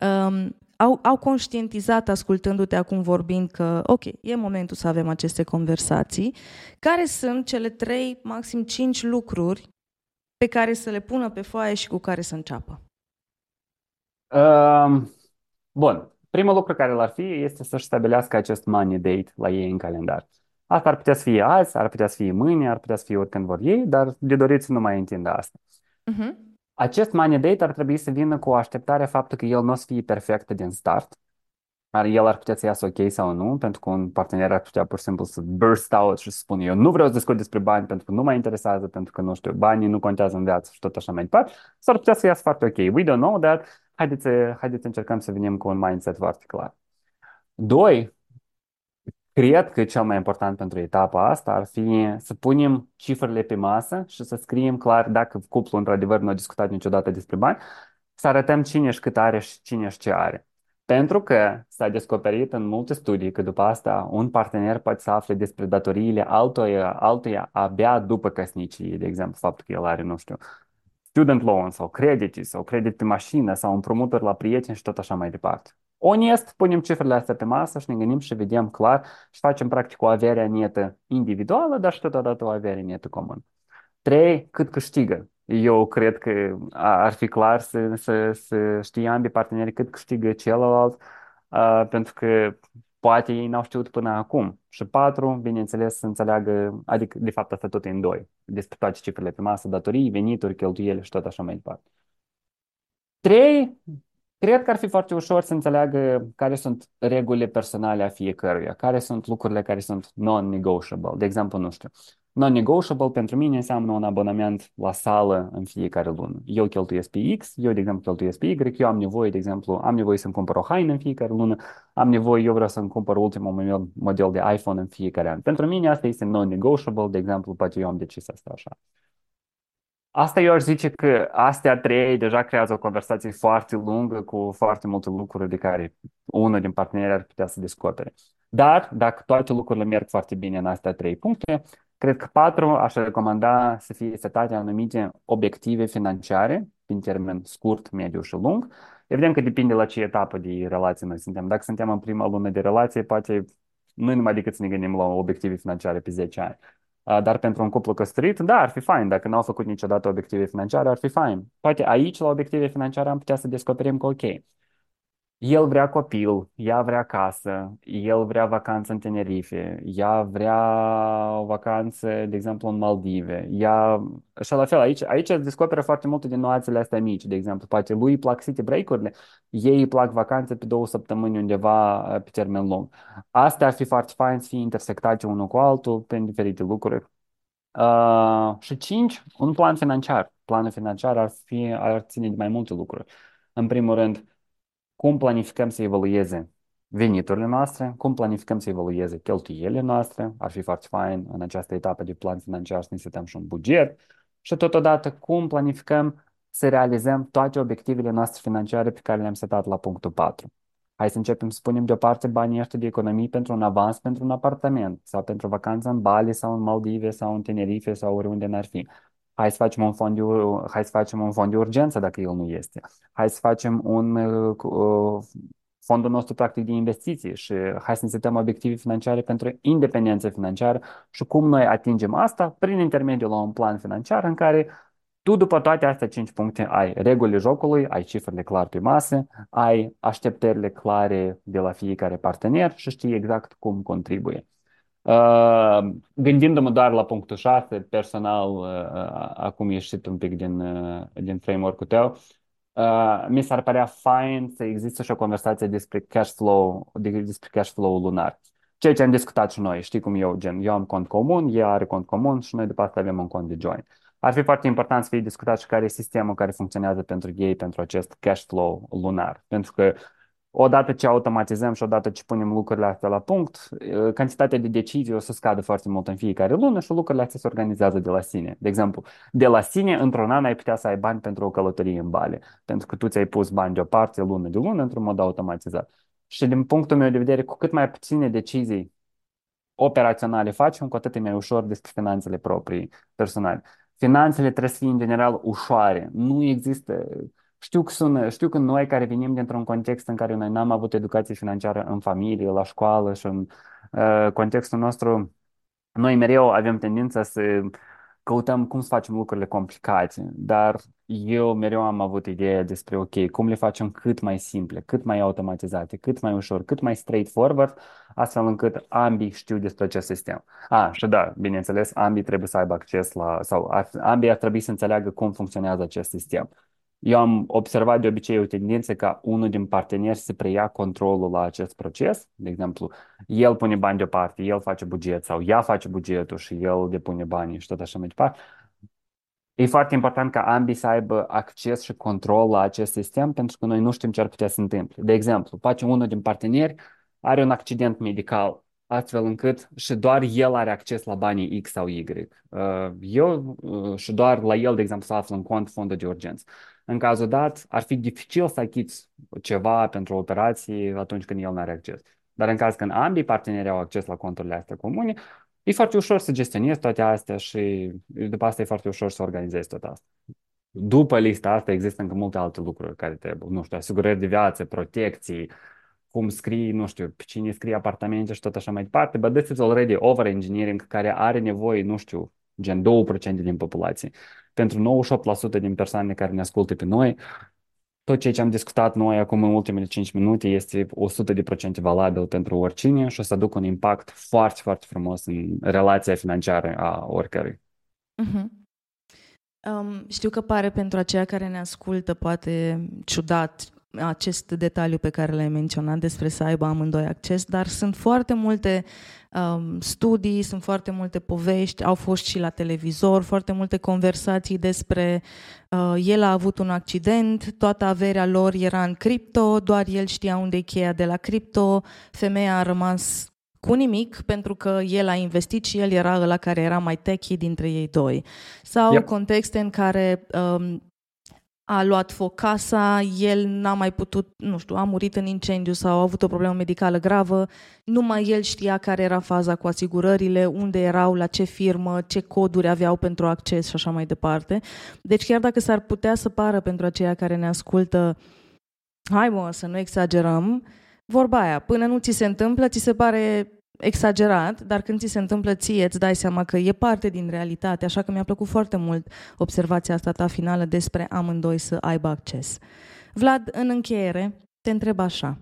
um, au, au conștientizat ascultându-te acum vorbind că, ok, e momentul să avem aceste conversații, care sunt cele trei, maxim cinci lucruri pe care să le pună pe foaie și cu care să înceapă? Um, bun. Primul lucru care l-ar fi este să-și stabilească acest money date la ei în calendar. Asta ar putea să fie azi, ar putea să fie mâine, ar putea să fie oricând vor ei, dar de dorit să nu mai întindă asta. Uh-huh. Acest money date ar trebui să vină cu o așteptare faptul că el nu o să fie perfect din start, dar el ar putea să iasă ok sau nu, pentru că un partener ar putea pur și simplu să burst out și să spună eu nu vreau să discut despre bani pentru că nu mă interesează, pentru că nu știu, banii nu contează în viață și tot așa mai departe, sau ar putea să iasă foarte ok. We don't know that. Haideți, haideți să încercăm să venim cu un mindset foarte clar. Doi, cred că cel mai important pentru etapa asta ar fi să punem cifrele pe masă și să scriem clar dacă cuplul într-adevăr nu a discutat niciodată despre bani, să arătăm cine și cât are și cine și ce are. Pentru că s-a descoperit în multe studii că după asta un partener poate să afle despre datoriile altuia, altuia abia după căsnicie, de exemplu, faptul că el are, nu știu, student loan sau credite sau credit pe mașină sau împrumuturi la prieteni și tot așa mai departe. Onest, punem cifrele astea pe masă și ne gândim și vedem clar și facem practic o avere netă individuală, dar și totodată o avere netă comună. Trei, cât câștigă. Eu cred că ar fi clar să, să, să știe ambii parteneri cât câștigă celălalt, uh, pentru că poate ei n-au știut până acum. Și patru, bineînțeles, să înțeleagă, adică de fapt asta tot e în doi, despre toate cifrele pe masă, datorii, venituri, cheltuieli și tot așa mai departe. Trei, Cred că ar fi foarte ușor să înțeleagă care sunt regulile personale a fiecăruia, care sunt lucrurile care sunt non-negotiable. De exemplu, nu știu, non-negotiable pentru mine înseamnă un abonament la sală în fiecare lună. Eu cheltuiesc pe X, eu, de exemplu, cheltuiesc pe Y, eu am nevoie, de exemplu, am nevoie să-mi cumpăr o haină în fiecare lună, am nevoie, eu vreau să-mi cumpăr ultimul model de iPhone în fiecare an. Pentru mine asta este non-negotiable, de exemplu, poate eu am decis asta așa. Asta eu aș zice că astea trei deja creează o conversație foarte lungă cu foarte multe lucruri de care unul din parteneri ar putea să descopere. Dar dacă toate lucrurile merg foarte bine în astea trei puncte, cred că patru aș recomanda să fie setate anumite obiective financiare, în termen scurt, mediu și lung. Evident că depinde la ce etapă de relație noi suntem. Dacă suntem în prima lună de relație, poate nu numai decât să ne gândim la obiective financiare pe 10 ani. Dar pentru un cuplu căsătorit, da, ar fi fain. Dacă n-au făcut niciodată obiective financiare, ar fi fain. Poate aici, la obiective financiare, am putea să descoperim că, ok, el vrea copil, ea vrea casă, el vrea vacanță în Tenerife, ea vrea o vacanță, de exemplu, în Maldive. Ea... Și la fel, aici, aici descoperă foarte multe din nuanțele astea mici. De exemplu, poate lui îi plac city break-urile, ei îi plac vacanțe pe două săptămâni undeva pe termen lung. Astea ar fi foarte fain să fie intersectate unul cu altul prin diferite lucruri. Uh, și cinci, un plan financiar. Planul financiar ar, fi, ar ține de mai multe lucruri. În primul rând, cum planificăm să evolueze veniturile noastre, cum planificăm să evolueze cheltuielile noastre, ar fi foarte fain în această etapă de plan financiar să ne setăm și un buget și totodată cum planificăm să realizăm toate obiectivele noastre financiare pe care le-am setat la punctul 4. Hai să începem să punem deoparte banii ăștia de economii pentru un avans pentru un apartament sau pentru vacanță în Bali sau în Maldive sau în Tenerife sau oriunde n-ar fi. Hai să facem un fond de, hai să facem un fond de urgență dacă el nu este. Hai să facem un uh, fondul nostru practic de investiții și hai să ne setăm obiective financiare pentru independență financiară și cum noi atingem asta prin intermediul la un plan financiar în care tu după toate astea cinci puncte ai regulile jocului, ai cifrele clar pe masă, ai așteptările clare de la fiecare partener și știi exact cum contribuie. Uh, gândindu-mă doar la punctul 6, personal, uh, acum ieșit un pic din, uh, din framework-ul tău, uh, mi s-ar părea fain să existe și o conversație despre cash flow, despre cash flow lunar. Ceea ce am discutat și noi, știi cum eu, gen, eu am cont comun, ea are cont comun și noi după asta avem un cont de join. Ar fi foarte important să fie discutat și care e sistemul care funcționează pentru ei, pentru acest cash flow lunar. Pentru că odată ce automatizăm și odată ce punem lucrurile astea la punct, cantitatea de decizii o să scadă foarte mult în fiecare lună și lucrurile astea se organizează de la sine. De exemplu, de la sine, într-un an ai putea să ai bani pentru o călătorie în Bali, pentru că tu ți-ai pus bani deoparte lună de lună într-un mod automatizat. Și din punctul meu de vedere, cu cât mai puține decizii operaționale facem, cu atât e mai ușor despre finanțele proprii personale. Finanțele trebuie să fie în general ușoare. Nu există știu că, sună, știu că noi care venim dintr-un context în care noi n-am avut educație financiară în familie, la școală și în uh, contextul nostru, noi mereu avem tendința să căutăm cum să facem lucrurile complicate, dar eu mereu am avut ideea despre, ok, cum le facem cât mai simple, cât mai automatizate, cât mai ușor, cât mai straightforward, astfel încât ambii știu despre acest sistem. A, și da, bineînțeles, ambii trebuie să aibă acces la, sau ambii ar trebui să înțeleagă cum funcționează acest sistem. Eu am observat de obicei o tendință ca unul din parteneri să preia controlul la acest proces. De exemplu, el pune bani deoparte, el face buget sau ea face bugetul și el depune banii și tot așa mai departe. E foarte important ca ambii să aibă acces și control la acest sistem pentru că noi nu știm ce ar putea să întâmple. De exemplu, face unul din parteneri are un accident medical astfel încât și doar el are acces la banii X sau Y. Uh, eu uh, și doar la el, de exemplu, să află în cont fondul de urgență. În cazul dat, ar fi dificil să achiți ceva pentru o operație atunci când el nu are acces. Dar în caz când ambii parteneri au acces la conturile astea comune, e foarte ușor să gestionezi toate astea și după asta e foarte ușor să organizezi tot asta. După lista asta există încă multe alte lucruri care trebuie, nu știu, asigurări de viață, protecții, cum scrii, nu știu, pe cine scrie apartamente și tot așa mai departe, but this is already over-engineering care are nevoie, nu știu, gen 2% din populație. Pentru 98% din persoane care ne ascultă pe noi, tot ceea ce am discutat noi acum în ultimele 5 minute este 100% valabil pentru oricine și o să aducă un impact foarte, foarte frumos în relația financiară a oricărui. Uh-huh. Um, știu că pare pentru aceia care ne ascultă poate ciudat acest detaliu pe care l-ai menționat despre să aibă amândoi acces, dar sunt foarte multe um, studii, sunt foarte multe povești, au fost și la televizor, foarte multe conversații despre uh, el a avut un accident, toată averea lor era în cripto, doar el știa unde e cheia de la cripto, femeia a rămas cu nimic pentru că el a investit și el era ăla care era mai techy dintre ei doi. Sau yep. contexte în care um, a luat foc casa, el n-a mai putut, nu știu, a murit în incendiu sau a avut o problemă medicală gravă, numai el știa care era faza cu asigurările, unde erau, la ce firmă, ce coduri aveau pentru acces și așa mai departe. Deci chiar dacă s-ar putea să pară pentru aceia care ne ascultă, hai mă, să nu exagerăm, vorba aia, până nu ți se întâmplă, ți se pare exagerat, dar când ți se întâmplă ție, îți dai seama că e parte din realitate, așa că mi-a plăcut foarte mult observația asta ta finală despre amândoi să aibă acces. Vlad, în încheiere, te întreb așa.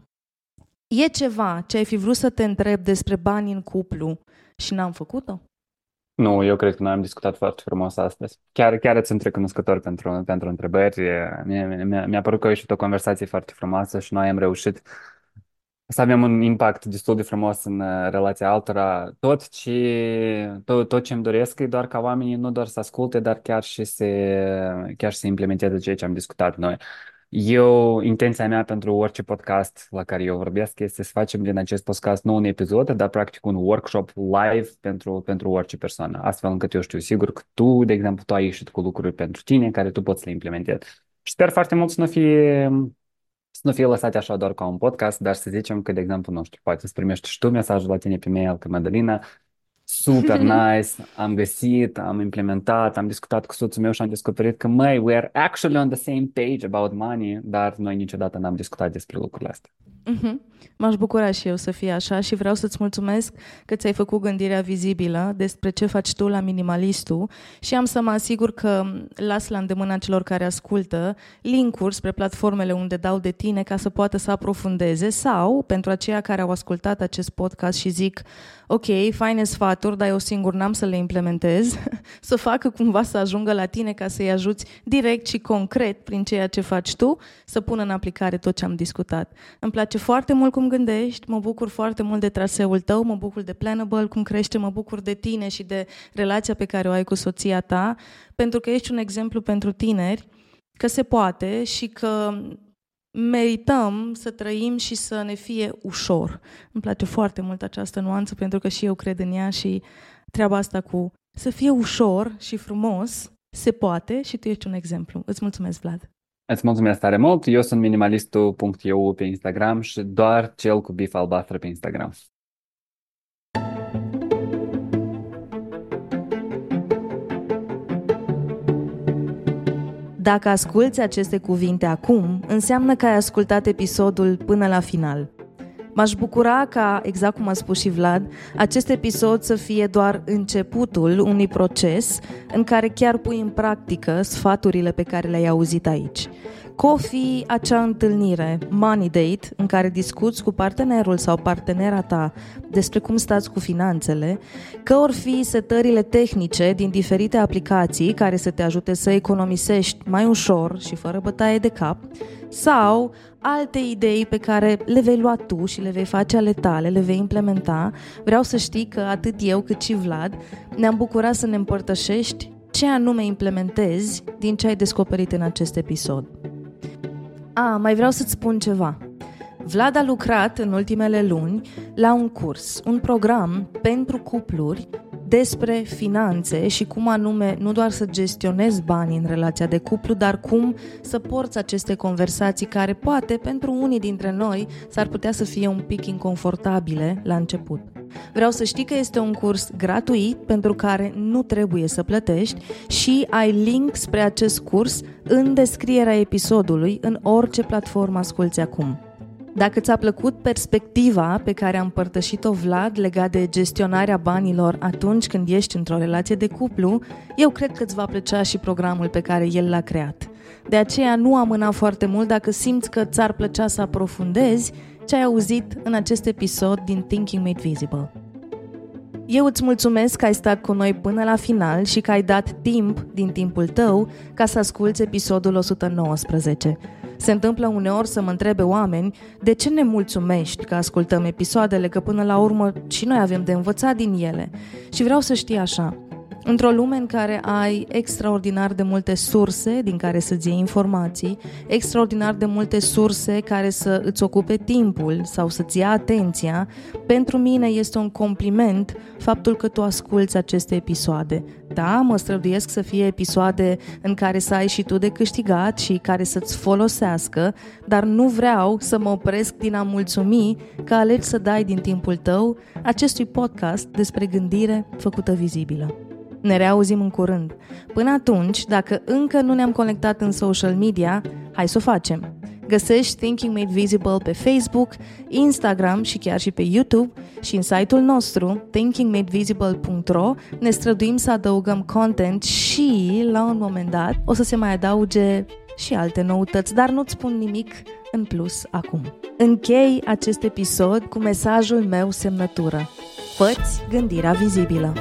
E ceva ce ai fi vrut să te întreb despre bani în cuplu și n-am făcut-o? Nu, eu cred că noi am discutat foarte frumos astăzi. Chiar, chiar îți sunt recunoscător pentru, pentru întrebări. Mi-a, mi-a, mi-a părut că a ieșit o conversație foarte frumoasă și noi am reușit să avem un impact destul de frumos în uh, relația altora. Tot ce, tot, tot ce îmi doresc e doar ca oamenii nu doar să asculte, dar chiar și să, chiar și să implementeze ceea ce am discutat noi. Eu, intenția mea pentru orice podcast la care eu vorbesc este să facem din acest podcast nu un episod, dar practic un workshop live pentru, pentru orice persoană, astfel încât eu știu sigur că tu, de exemplu, tu ai ieșit cu lucruri pentru tine care tu poți să le implementezi. Și sper foarte mult să nu fie să nu fie lăsate așa doar ca un podcast, dar să zicem că, de exemplu, nu știu, poate să primești și tu mesajul la tine pe mail că Madalina, super nice, am găsit, am implementat, am discutat cu soțul meu și am descoperit că, măi, we are actually on the same page about money, dar noi niciodată n-am discutat despre lucrurile astea. Mm-hmm. M-aș bucura și eu să fie așa și vreau să-ți mulțumesc că ți-ai făcut gândirea vizibilă despre ce faci tu la Minimalistul și am să mă asigur că las la îndemâna celor care ascultă linkuri spre platformele unde dau de tine ca să poată să aprofundeze sau pentru aceia care au ascultat acest podcast și zic ok, faine sfaturi, dar eu singur n-am să le implementez, să facă cumva să ajungă la tine ca să-i ajuți direct și concret prin ceea ce faci tu, să pună în aplicare tot ce am discutat. Îmi place foarte mult cum gândești, mă bucur foarte mult de traseul tău, mă bucur de Planable, cum crește, mă bucur de tine și de relația pe care o ai cu soția ta, pentru că ești un exemplu pentru tineri că se poate și că merităm să trăim și să ne fie ușor. Îmi place foarte mult această nuanță pentru că și eu cred în ea și treaba asta cu să fie ușor și frumos se poate și tu ești un exemplu. Îți mulțumesc, Vlad! Îți mulțumesc tare mult! Eu sunt minimalistul.eu pe Instagram și doar cel cu bif albastră pe Instagram. Dacă asculți aceste cuvinte acum, înseamnă că ai ascultat episodul până la final. M-aș bucura ca, exact cum a spus și Vlad, acest episod să fie doar începutul unui proces în care chiar pui în practică sfaturile pe care le-ai auzit aici. Coffee, acea întâlnire, money date, în care discuți cu partenerul sau partenera ta despre cum stați cu finanțele, că or fi setările tehnice din diferite aplicații care să te ajute să economisești mai ușor și fără bătaie de cap, sau alte idei pe care le vei lua tu și le vei face ale tale, le vei implementa. Vreau să știi că atât eu cât și Vlad ne-am bucurat să ne împărtășești ce anume implementezi din ce ai descoperit în acest episod. A, mai vreau să-ți spun ceva. Vlad a lucrat în ultimele luni la un curs, un program pentru cupluri despre finanțe și cum anume nu doar să gestionezi banii în relația de cuplu, dar cum să porți aceste conversații care poate pentru unii dintre noi s-ar putea să fie un pic inconfortabile la început. Vreau să știi că este un curs gratuit pentru care nu trebuie să plătești și ai link spre acest curs în descrierea episodului în orice platformă asculți acum. Dacă ți-a plăcut perspectiva pe care a împărtășit-o Vlad legat de gestionarea banilor atunci când ești într-o relație de cuplu, eu cred că îți va plăcea și programul pe care el l-a creat. De aceea nu amâna foarte mult dacă simți că ți-ar plăcea să aprofundezi ce ai auzit în acest episod din Thinking Made Visible. Eu îți mulțumesc că ai stat cu noi până la final și că ai dat timp din timpul tău ca să asculți episodul 119. Se întâmplă uneori să mă întrebe oameni de ce ne mulțumești că ascultăm episoadele, că până la urmă și noi avem de învățat din ele. Și vreau să știi așa, Într-o lume în care ai extraordinar de multe surse din care să-ți iei informații, extraordinar de multe surse care să îți ocupe timpul sau să-ți ia atenția, pentru mine este un compliment faptul că tu asculți aceste episoade. Da, mă străduiesc să fie episoade în care să ai și tu de câștigat și care să-ți folosească, dar nu vreau să mă opresc din a mulțumi că alegi să dai din timpul tău acestui podcast despre gândire făcută vizibilă. Ne reauzim în curând. Până atunci, dacă încă nu ne-am conectat în social media, hai să o facem. Găsești Thinking Made Visible pe Facebook, Instagram și chiar și pe YouTube și în site-ul nostru, thinkingmadevisible.ro, ne străduim să adăugăm content și, la un moment dat, o să se mai adauge și alte noutăți, dar nu-ți spun nimic în plus acum. Închei acest episod cu mesajul meu semnătură. Făți gândirea vizibilă.